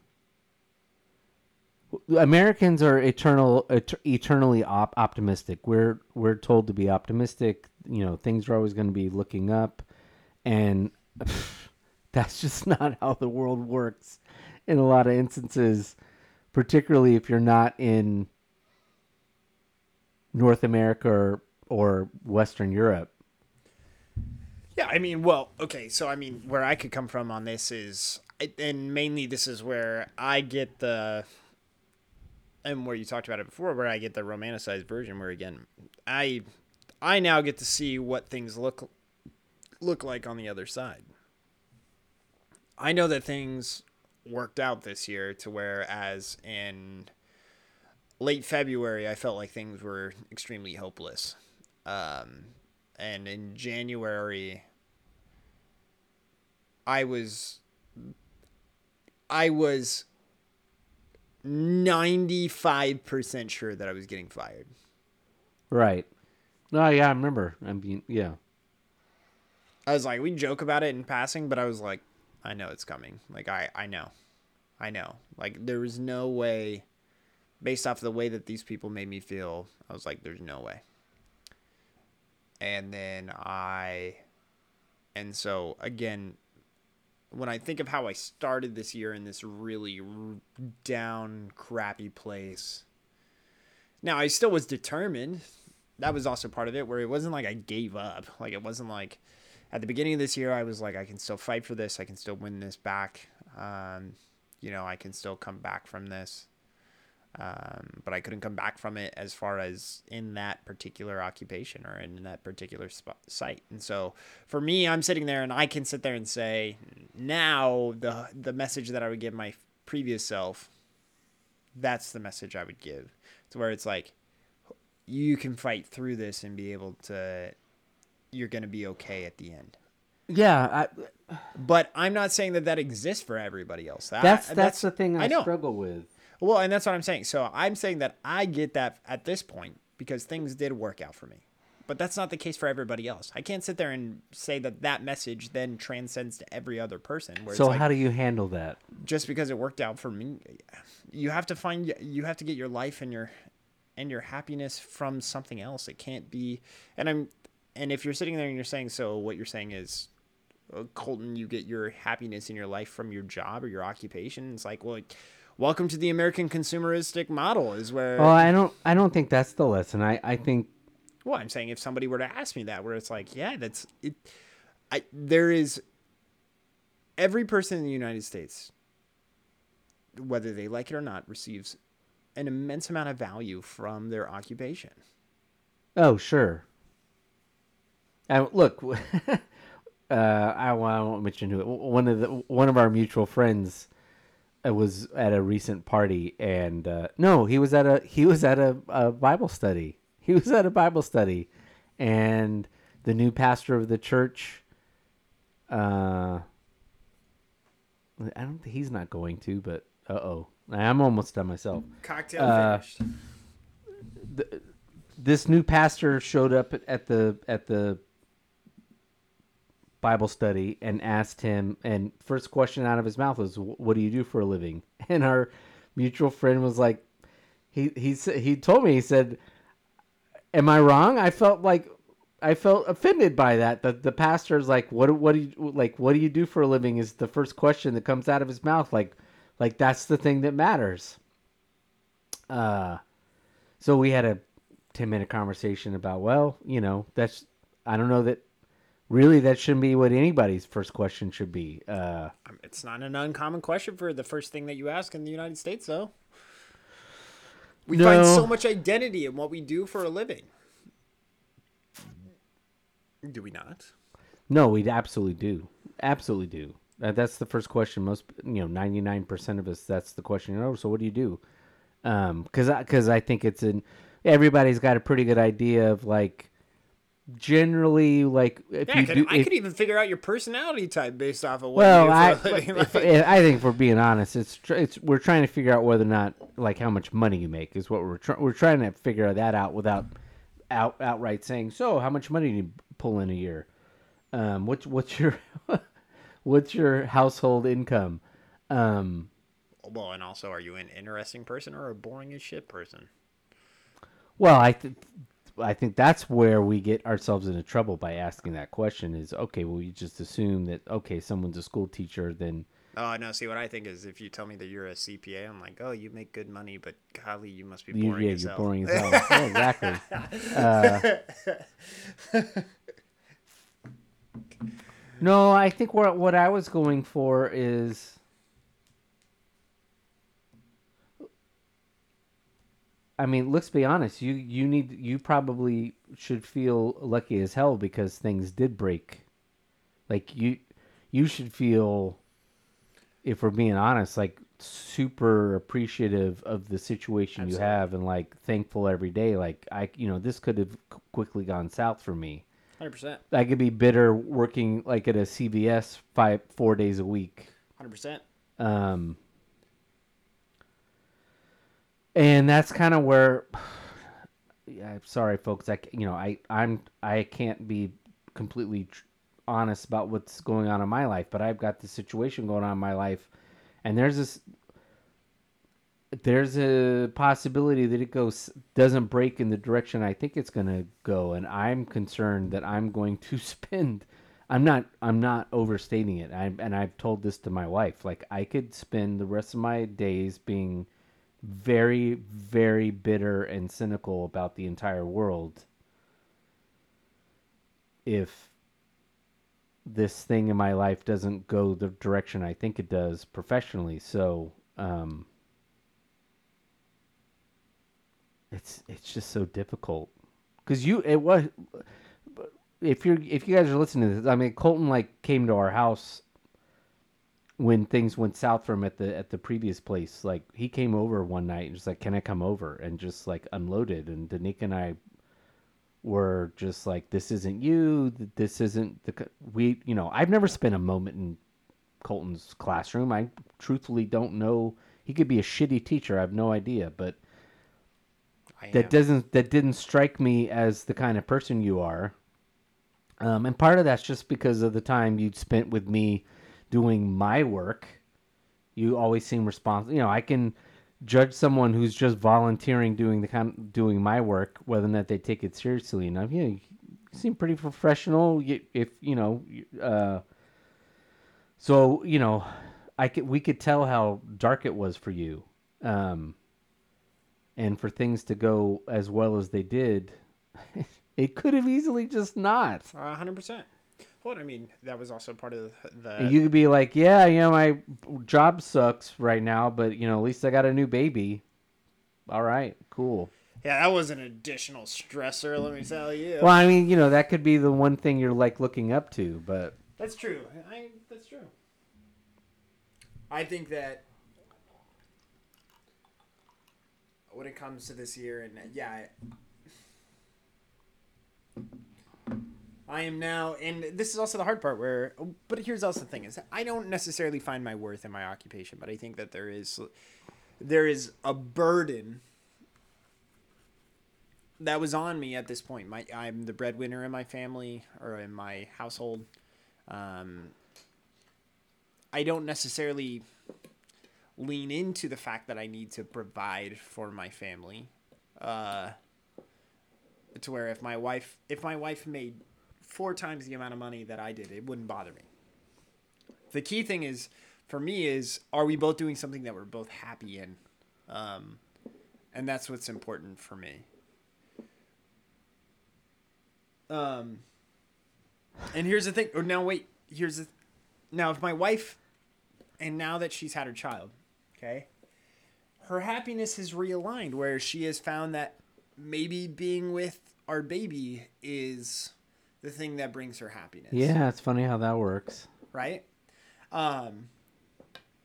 Americans are eternal, et- eternally op- optimistic. We're we're told to be optimistic. You know, things are always going to be looking up, and that's just not how the world works. In a lot of instances, particularly if you're not in North America or, or Western Europe. Yeah, I mean, well, okay, so I mean, where I could come from on this is, and mainly this is where I get the, and where you talked about it before, where I get the romanticized version, where again, I, I now get to see what things look, look like on the other side. I know that things worked out this year to where, as in late February, I felt like things were extremely hopeless. Um, and in January, I was, I was 95% sure that I was getting fired. Right. Oh yeah, I remember. I mean, yeah. I was like, we joke about it in passing, but I was like, I know it's coming. Like, I, I know. I know. Like, there was no way, based off the way that these people made me feel, I was like, there's no way. And then I, and so again, when I think of how I started this year in this really down, crappy place, now I still was determined. That was also part of it, where it wasn't like I gave up. Like, it wasn't like, at the beginning of this year, I was like, I can still fight for this. I can still win this back. Um, you know, I can still come back from this. Um, but I couldn't come back from it as far as in that particular occupation or in that particular spot, site. And so for me, I'm sitting there and I can sit there and say, now the the message that I would give my previous self, that's the message I would give. To where it's like, you can fight through this and be able to you're going to be okay at the end. Yeah, I, But I'm not saying that that exists for everybody else. That- that's that's the thing I, I know. struggle with. Well, and that's what I'm saying. So I'm saying that I get that at this point because things did work out for me. But that's not the case for everybody else. I can't sit there and say that that message then transcends to every other person. Where So it's like, how do you handle that? just because it worked out for me, you have to find you have to get your life and your and your happiness from something else. It can't be. And I'm and if you're sitting there and you're saying so, what you're saying is, uh, Colton, you get your happiness in your life from your job or your occupation. It's like, well, welcome to the American consumeristic model. Is where. Well, I don't I don't think that's the lesson. I I think Well, I'm saying if somebody were to ask me that, where it's like, yeah, that's it. I there is every person in the United States, whether they like it or not, receives an immense amount of value from their occupation. Oh, sure. Uh, look, uh, I, I won't mention who. One of the one of our mutual friends was at a recent party, and uh, no, he was at a he was at a, a Bible study. He was at a Bible study, and the new pastor of the church. Uh, I don't. He's not going to, but uh oh, I'm almost done myself. Cocktail Uh, finished. this new pastor showed up at the at the Bible study and asked him, and first question out of his mouth was, "What do you do for a living?" And our mutual friend was like, he he he told me he said, "Am I wrong?" I felt like I felt offended by that. That the pastor's like, "What what do you like? What do you do for a living?" Is the first question that comes out of his mouth. Like like that's the thing that matters. Uh, so we had a 10 minute conversation about, well, you know, that's, I don't know that really that shouldn't be what anybody's first question should be. Uh, Um, It's not an uncommon question for the first thing that you ask in the United States, though. We find so much identity in what we do for a living. Do we not? no, we absolutely do. Absolutely do. Uh, that's the first question. Most, you know, 99% of us, that's the question. Oh, so what do you do? Um, cause I, cause I think it's in, everybody's got a pretty good idea of like, generally like if Yeah, you I, could, do, I if- could even figure out your personality type based off of what Well, I, a if, I think if we're being honest, it's tr- it's we're trying to figure out whether or not like how much money you make is what we're trying we're trying to figure that out without out outright saying so how much money do you pull in a year, um what's what's your what's your household income, um well, and also, are you an interesting person or a boring as shit person? well I th- I think that's where we get ourselves into trouble by asking that question is okay well you just assume that okay someone's a school teacher then Oh no! See, what I think is, if you tell me that you're a CPA, I'm like, oh, you make good money, but golly, you must be boring yeah as you're hell. boring as hell yeah, exactly. Uh, no, I think what what I was going for is I mean, let's be honest. You you need you probably should feel lucky as hell because things did break. Like you you should feel if we're being honest, like super appreciative of the situation you have and like thankful every day. Like I you know, this could have quickly gone south for me. Hundred percent, I could be bitter working like at a CVS five four days a week. hundred percent. Um, and that's kind of where, yeah, I'm sorry, folks. I, you know, I, I'm, I can't be completely honest about what's going on in my life, but I've got this situation going on in my life, and there's this, there's a possibility that it goes doesn't break in the direction I think it's going to go, and I'm concerned that I'm going to spend. I'm not. I'm not overstating it. I, and I've told this to my wife. Like I could spend the rest of my days being very, very bitter and cynical about the entire world if this thing in my life doesn't go the direction I think it does professionally. So, um, it's it's just so difficult because you it was if you're if you guys are listening to this, I mean Colton like came to our house when things went south for him at the at the previous place. Like he came over one night and just like, "Can I come over?" and just like unloaded. And Danica and I were just like, "This isn't you. This isn't the c- we." You know, I've never spent a moment in Colton's classroom. I truthfully don't know. He could be a shitty teacher. I have no idea, but I that doesn't that didn't strike me as the kind of person you are. Um, and part of that's just because of the time you'd spent with me doing my work. You always seem responsible. You know, I can judge someone who's just volunteering doing the kind doing my work, whether or not they take it seriously enough. Yeah, you seem pretty professional. If you know, uh, so you know, I could we could tell how dark it was for you. Um, and for things to go as well as they did, it could have easily just not. Hundred percent. Well, I mean, that was also part of the. You could be like, yeah, you know, my job sucks right now, but you know, at least I got a new baby. All right, cool. yeah, that was an additional stressor. Let me tell you. Well, I mean, you know, that could be the one thing you're like looking up to, but That's true. I, that's true. I think that when it comes to this year, and yeah, I, I am now, and this is also the hard part. Where, but here's also the thing: is I don't necessarily find my worth in my occupation, but I think that there is, there is a burden that was on me at this point. My I'm the breadwinner in my family or in my household. Um, I don't necessarily lean into the fact that I need to provide for my family. Uh, to where if my wife if my wife made four times the amount of money that I did, it wouldn't bother me. The key thing is for me is are we both doing something that we're both happy in? Um, and that's what's important for me. Um, and here's the thing. Or now wait. Here's the. Now if my wife, and now that she's had her child, okay, her happiness is realigned where she has found that maybe being with our baby is the thing that brings her happiness. Yeah, it's funny how that works. Right. Um,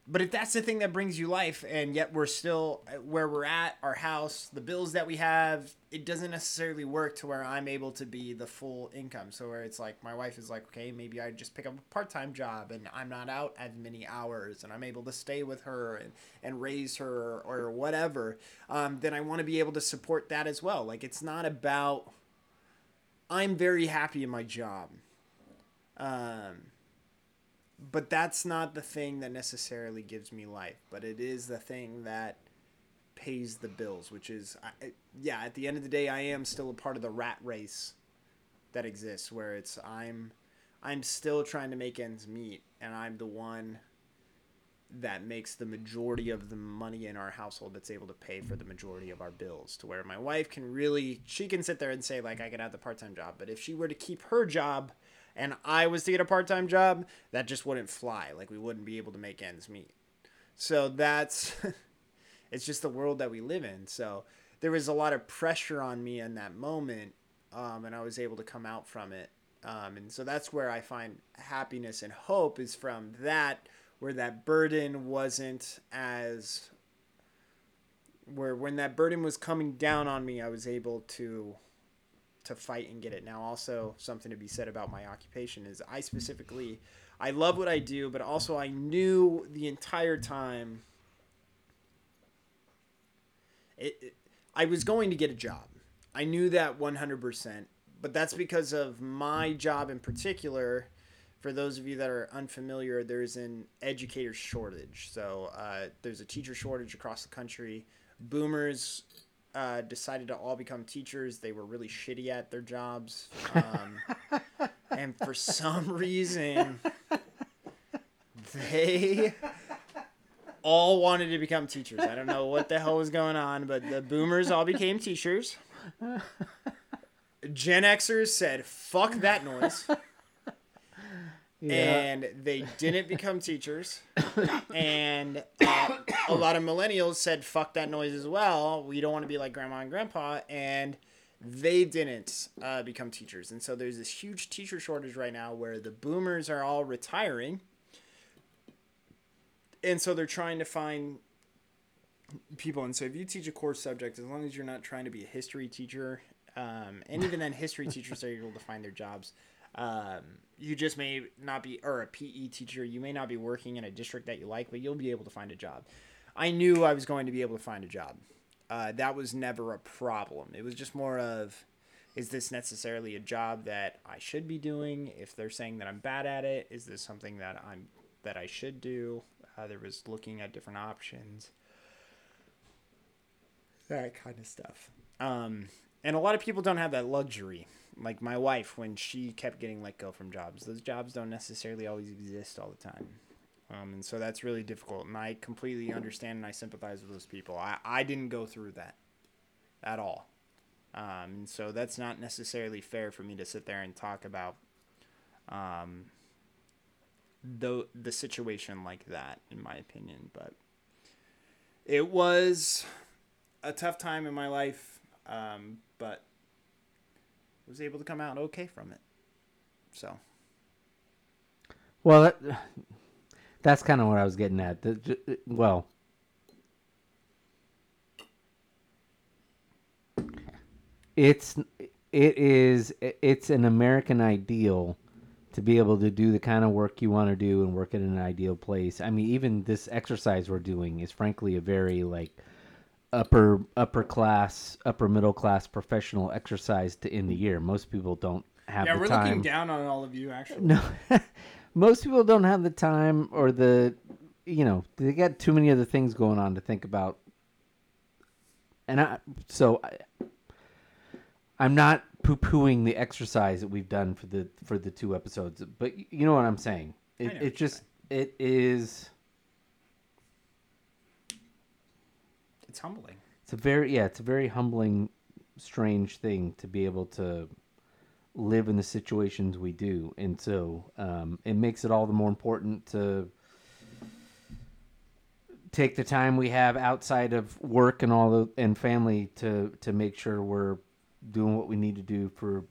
but if that's the thing that brings you life, and yet we're still where we're at, our house, the bills that we have, it doesn't necessarily work to where I'm able to be the full income. So where it's like my wife is like, okay, maybe I just pick up a part time job, and I'm not out as many hours, and I'm able to stay with her and and raise her or whatever. Um, then I want to be able to support that as well. Like it's not about. I'm very happy in my job. Um, but that's not the thing that necessarily gives me life but it is the thing that pays the bills which is I, yeah at the end of the day i am still a part of the rat race that exists where it's i'm i'm still trying to make ends meet and i'm the one that makes the majority of the money in our household that's able to pay for the majority of our bills to where my wife can really she can sit there and say like i can have the part-time job but if she were to keep her job and I was to get a part time job, that just wouldn't fly. Like we wouldn't be able to make ends meet. So that's it's just the world that we live in. So there was a lot of pressure on me in that moment, um, and I was able to come out from it. Um, and so that's where I find happiness and hope is from that, where that burden wasn't as where when that burden was coming down on me, I was able to to fight and get it. Now, also something to be said about my occupation is I specifically, I love what I do, but also I knew the entire time. It, it I was going to get a job. I knew that 100%, but that's because of my job in particular. For those of you that are unfamiliar, there's an educator shortage. So uh, there's a teacher shortage across the country. Boomers uh, decided to all become teachers. They were really shitty at their jobs. Um, and for some reason, they all wanted to become teachers. I don't know what the hell was going on, but the boomers all became teachers. Gen Xers said, fuck that noise. Yeah. And they didn't become teachers. and uh, a lot of millennials said, fuck that noise as well. We don't want to be like grandma and grandpa. And they didn't uh, become teachers. And so there's this huge teacher shortage right now where the boomers are all retiring. And so they're trying to find people. And so if you teach a core subject, as long as you're not trying to be a history teacher, um, and even then, history teachers are able to find their jobs. Um, you just may not be, or a PE teacher, you may not be working in a district that you like, but you'll be able to find a job. I knew I was going to be able to find a job. Uh, that was never a problem. It was just more of, is this necessarily a job that I should be doing? If they're saying that I'm bad at it, is this something that I'm that I should do? Uh, there was looking at different options, that kind of stuff. Um, and a lot of people don't have that luxury. Like my wife, when she kept getting let go from jobs, those jobs don't necessarily always exist all the time. Um, and so that's really difficult. And I completely understand and I sympathize with those people. I, I didn't go through that at all. Um, and so that's not necessarily fair for me to sit there and talk about um, the, the situation like that, in my opinion. But it was a tough time in my life, um, but was able to come out okay from it. So Well, that, that's kind of what I was getting at. The, well, it's it is it's an American ideal to be able to do the kind of work you want to do and work in an ideal place. I mean, even this exercise we're doing is frankly a very like upper upper class, upper middle class professional exercise to end the year. Most people don't have Yeah, we're time. looking down on all of you, actually. No, most people don't have the time or the, you know, they got too many other things going on to think about. And I, so I, I'm not poo-pooing the exercise that we've done for the for the two episodes, but you know what I'm saying. It, it just it is. It's humbling. It's a very yeah, it's a very humbling, strange thing to be able to live in the situations we do, and so um, it makes it all the more important to take the time we have outside of work and all the and family to to make sure we're doing what we need to do for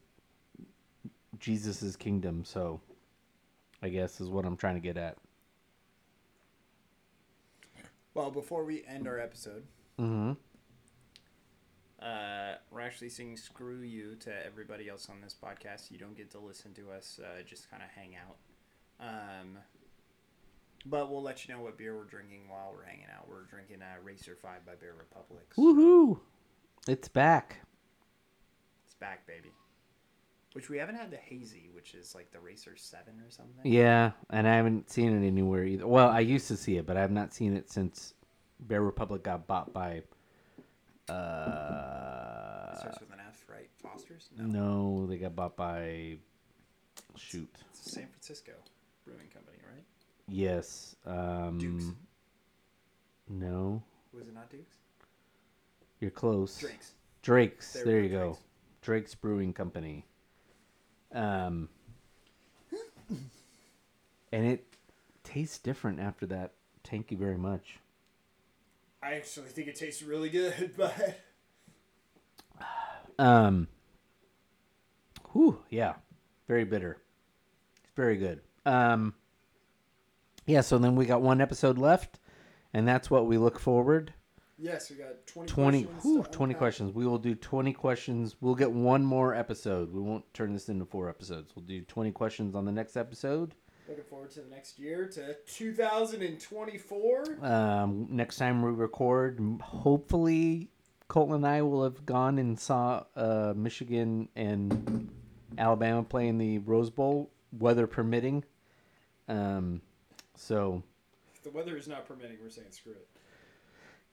Jesus's kingdom. So, I guess is what I'm trying to get at. Well, before we end our episode, Mm-hmm. uh, we're actually saying screw you to everybody else on this podcast. You don't get to listen to us uh, just kind of hang out. Um, but we'll let you know what beer we're drinking while we're hanging out. We're drinking uh, Racer 5 by Bear Republic. So Woohoo! It's back. It's back, baby. Which we haven't had the Hazy, which is like the Racer 7 or something. Yeah, and I haven't seen it anywhere either. Well, I used to see it, but I have not seen it since Bear Republic got bought by. Uh, starts with an F, right? Foster's? No. no, they got bought by. Shoot. It's San Francisco Brewing Company, right? Yes. Um, Dukes. No, Was it not Duke's? you're close. Drake's. Drake's. There There, we you go, go. Drake's. Drake's Brewing Company. Um, and it tastes different after that. Thank you very much. I actually think it tastes really good, but Um. Whew, yeah, very bitter. It's very good. Um. Yeah, so then we got one episode left, and that's what we look forward. yes, we got 20 20, questions whew, 20 questions. We will do 20 questions. We'll get one more episode. We won't turn this into four episodes. We'll do 20 questions on the next episode. Looking forward to the next year to 2024. Um, next time we record, hopefully Colton and I will have gone and saw uh, Michigan and Alabama play in the Rose Bowl, weather permitting. Um, so If the weather is not permitting, we're saying screw it.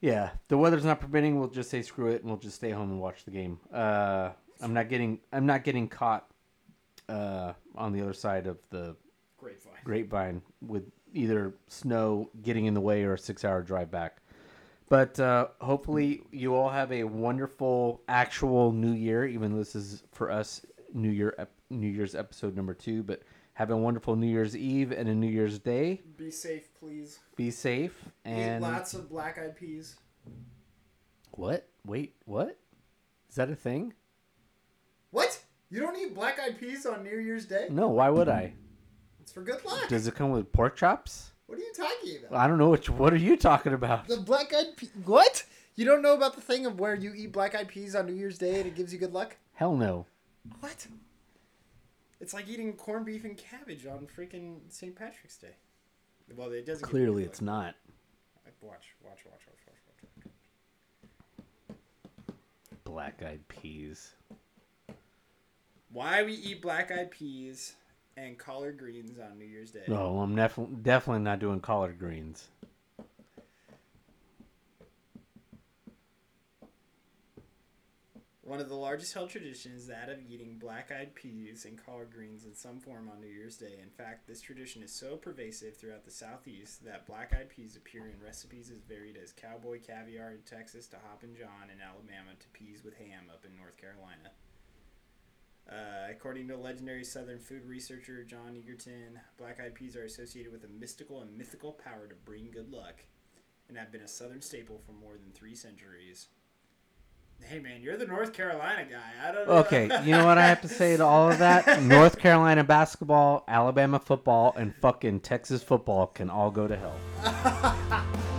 yeah, the weather's not permitting. We'll just say screw it and we'll just stay home and watch the game. Uh, I'm not getting I'm not getting caught uh, on the other side of the Grapevine. grapevine with either snow getting in the way or a six hour drive back. But uh, hopefully, you all have a wonderful actual New Year. Even though this is for us New Year ep- New Year's episode number two, but have a wonderful New Year's Eve and a New Year's Day. Be safe, please. Be safe and Eat lots of black eyed peas. what? Wait, what? Is that a thing? What? You don't eat black eyed peas on New Year's Day? No. Why would I? It's for good luck. Does it come with pork chops? What are you talking about? I don't know what. You, what are you talking about? The black eyed peas. What? You don't know about the thing of where you eat black eyed peas on New Year's Day and it gives you good luck? Hell no. What? It's like eating corned beef and cabbage on freaking St. Patrick's Day. Well, it doesn't. Clearly, it's not. Watch, watch, watch, watch, watch, watch. Black eyed peas. Why we eat black eyed peas and collard greens on New Year's Day? No, I'm def- definitely not doing collard greens. One of the largest held traditions is that of eating black eyed peas and collard greens in some form on New Year's Day. In fact, this tradition is so pervasive throughout the Southeast that black eyed peas appear in recipes as varied as cowboy caviar in Texas to Hoppin' John in Alabama to peas with ham up in North Carolina. Uh, according to legendary Southern food researcher John Egerton, black eyed peas are associated with a mystical and mythical power to bring good luck and have been a Southern staple for more than three centuries. Hey man, you're the North Carolina guy. I don't know. Okay, you know what I have to say to all of that? North Carolina basketball, Alabama football, and fucking Texas football can all go to hell.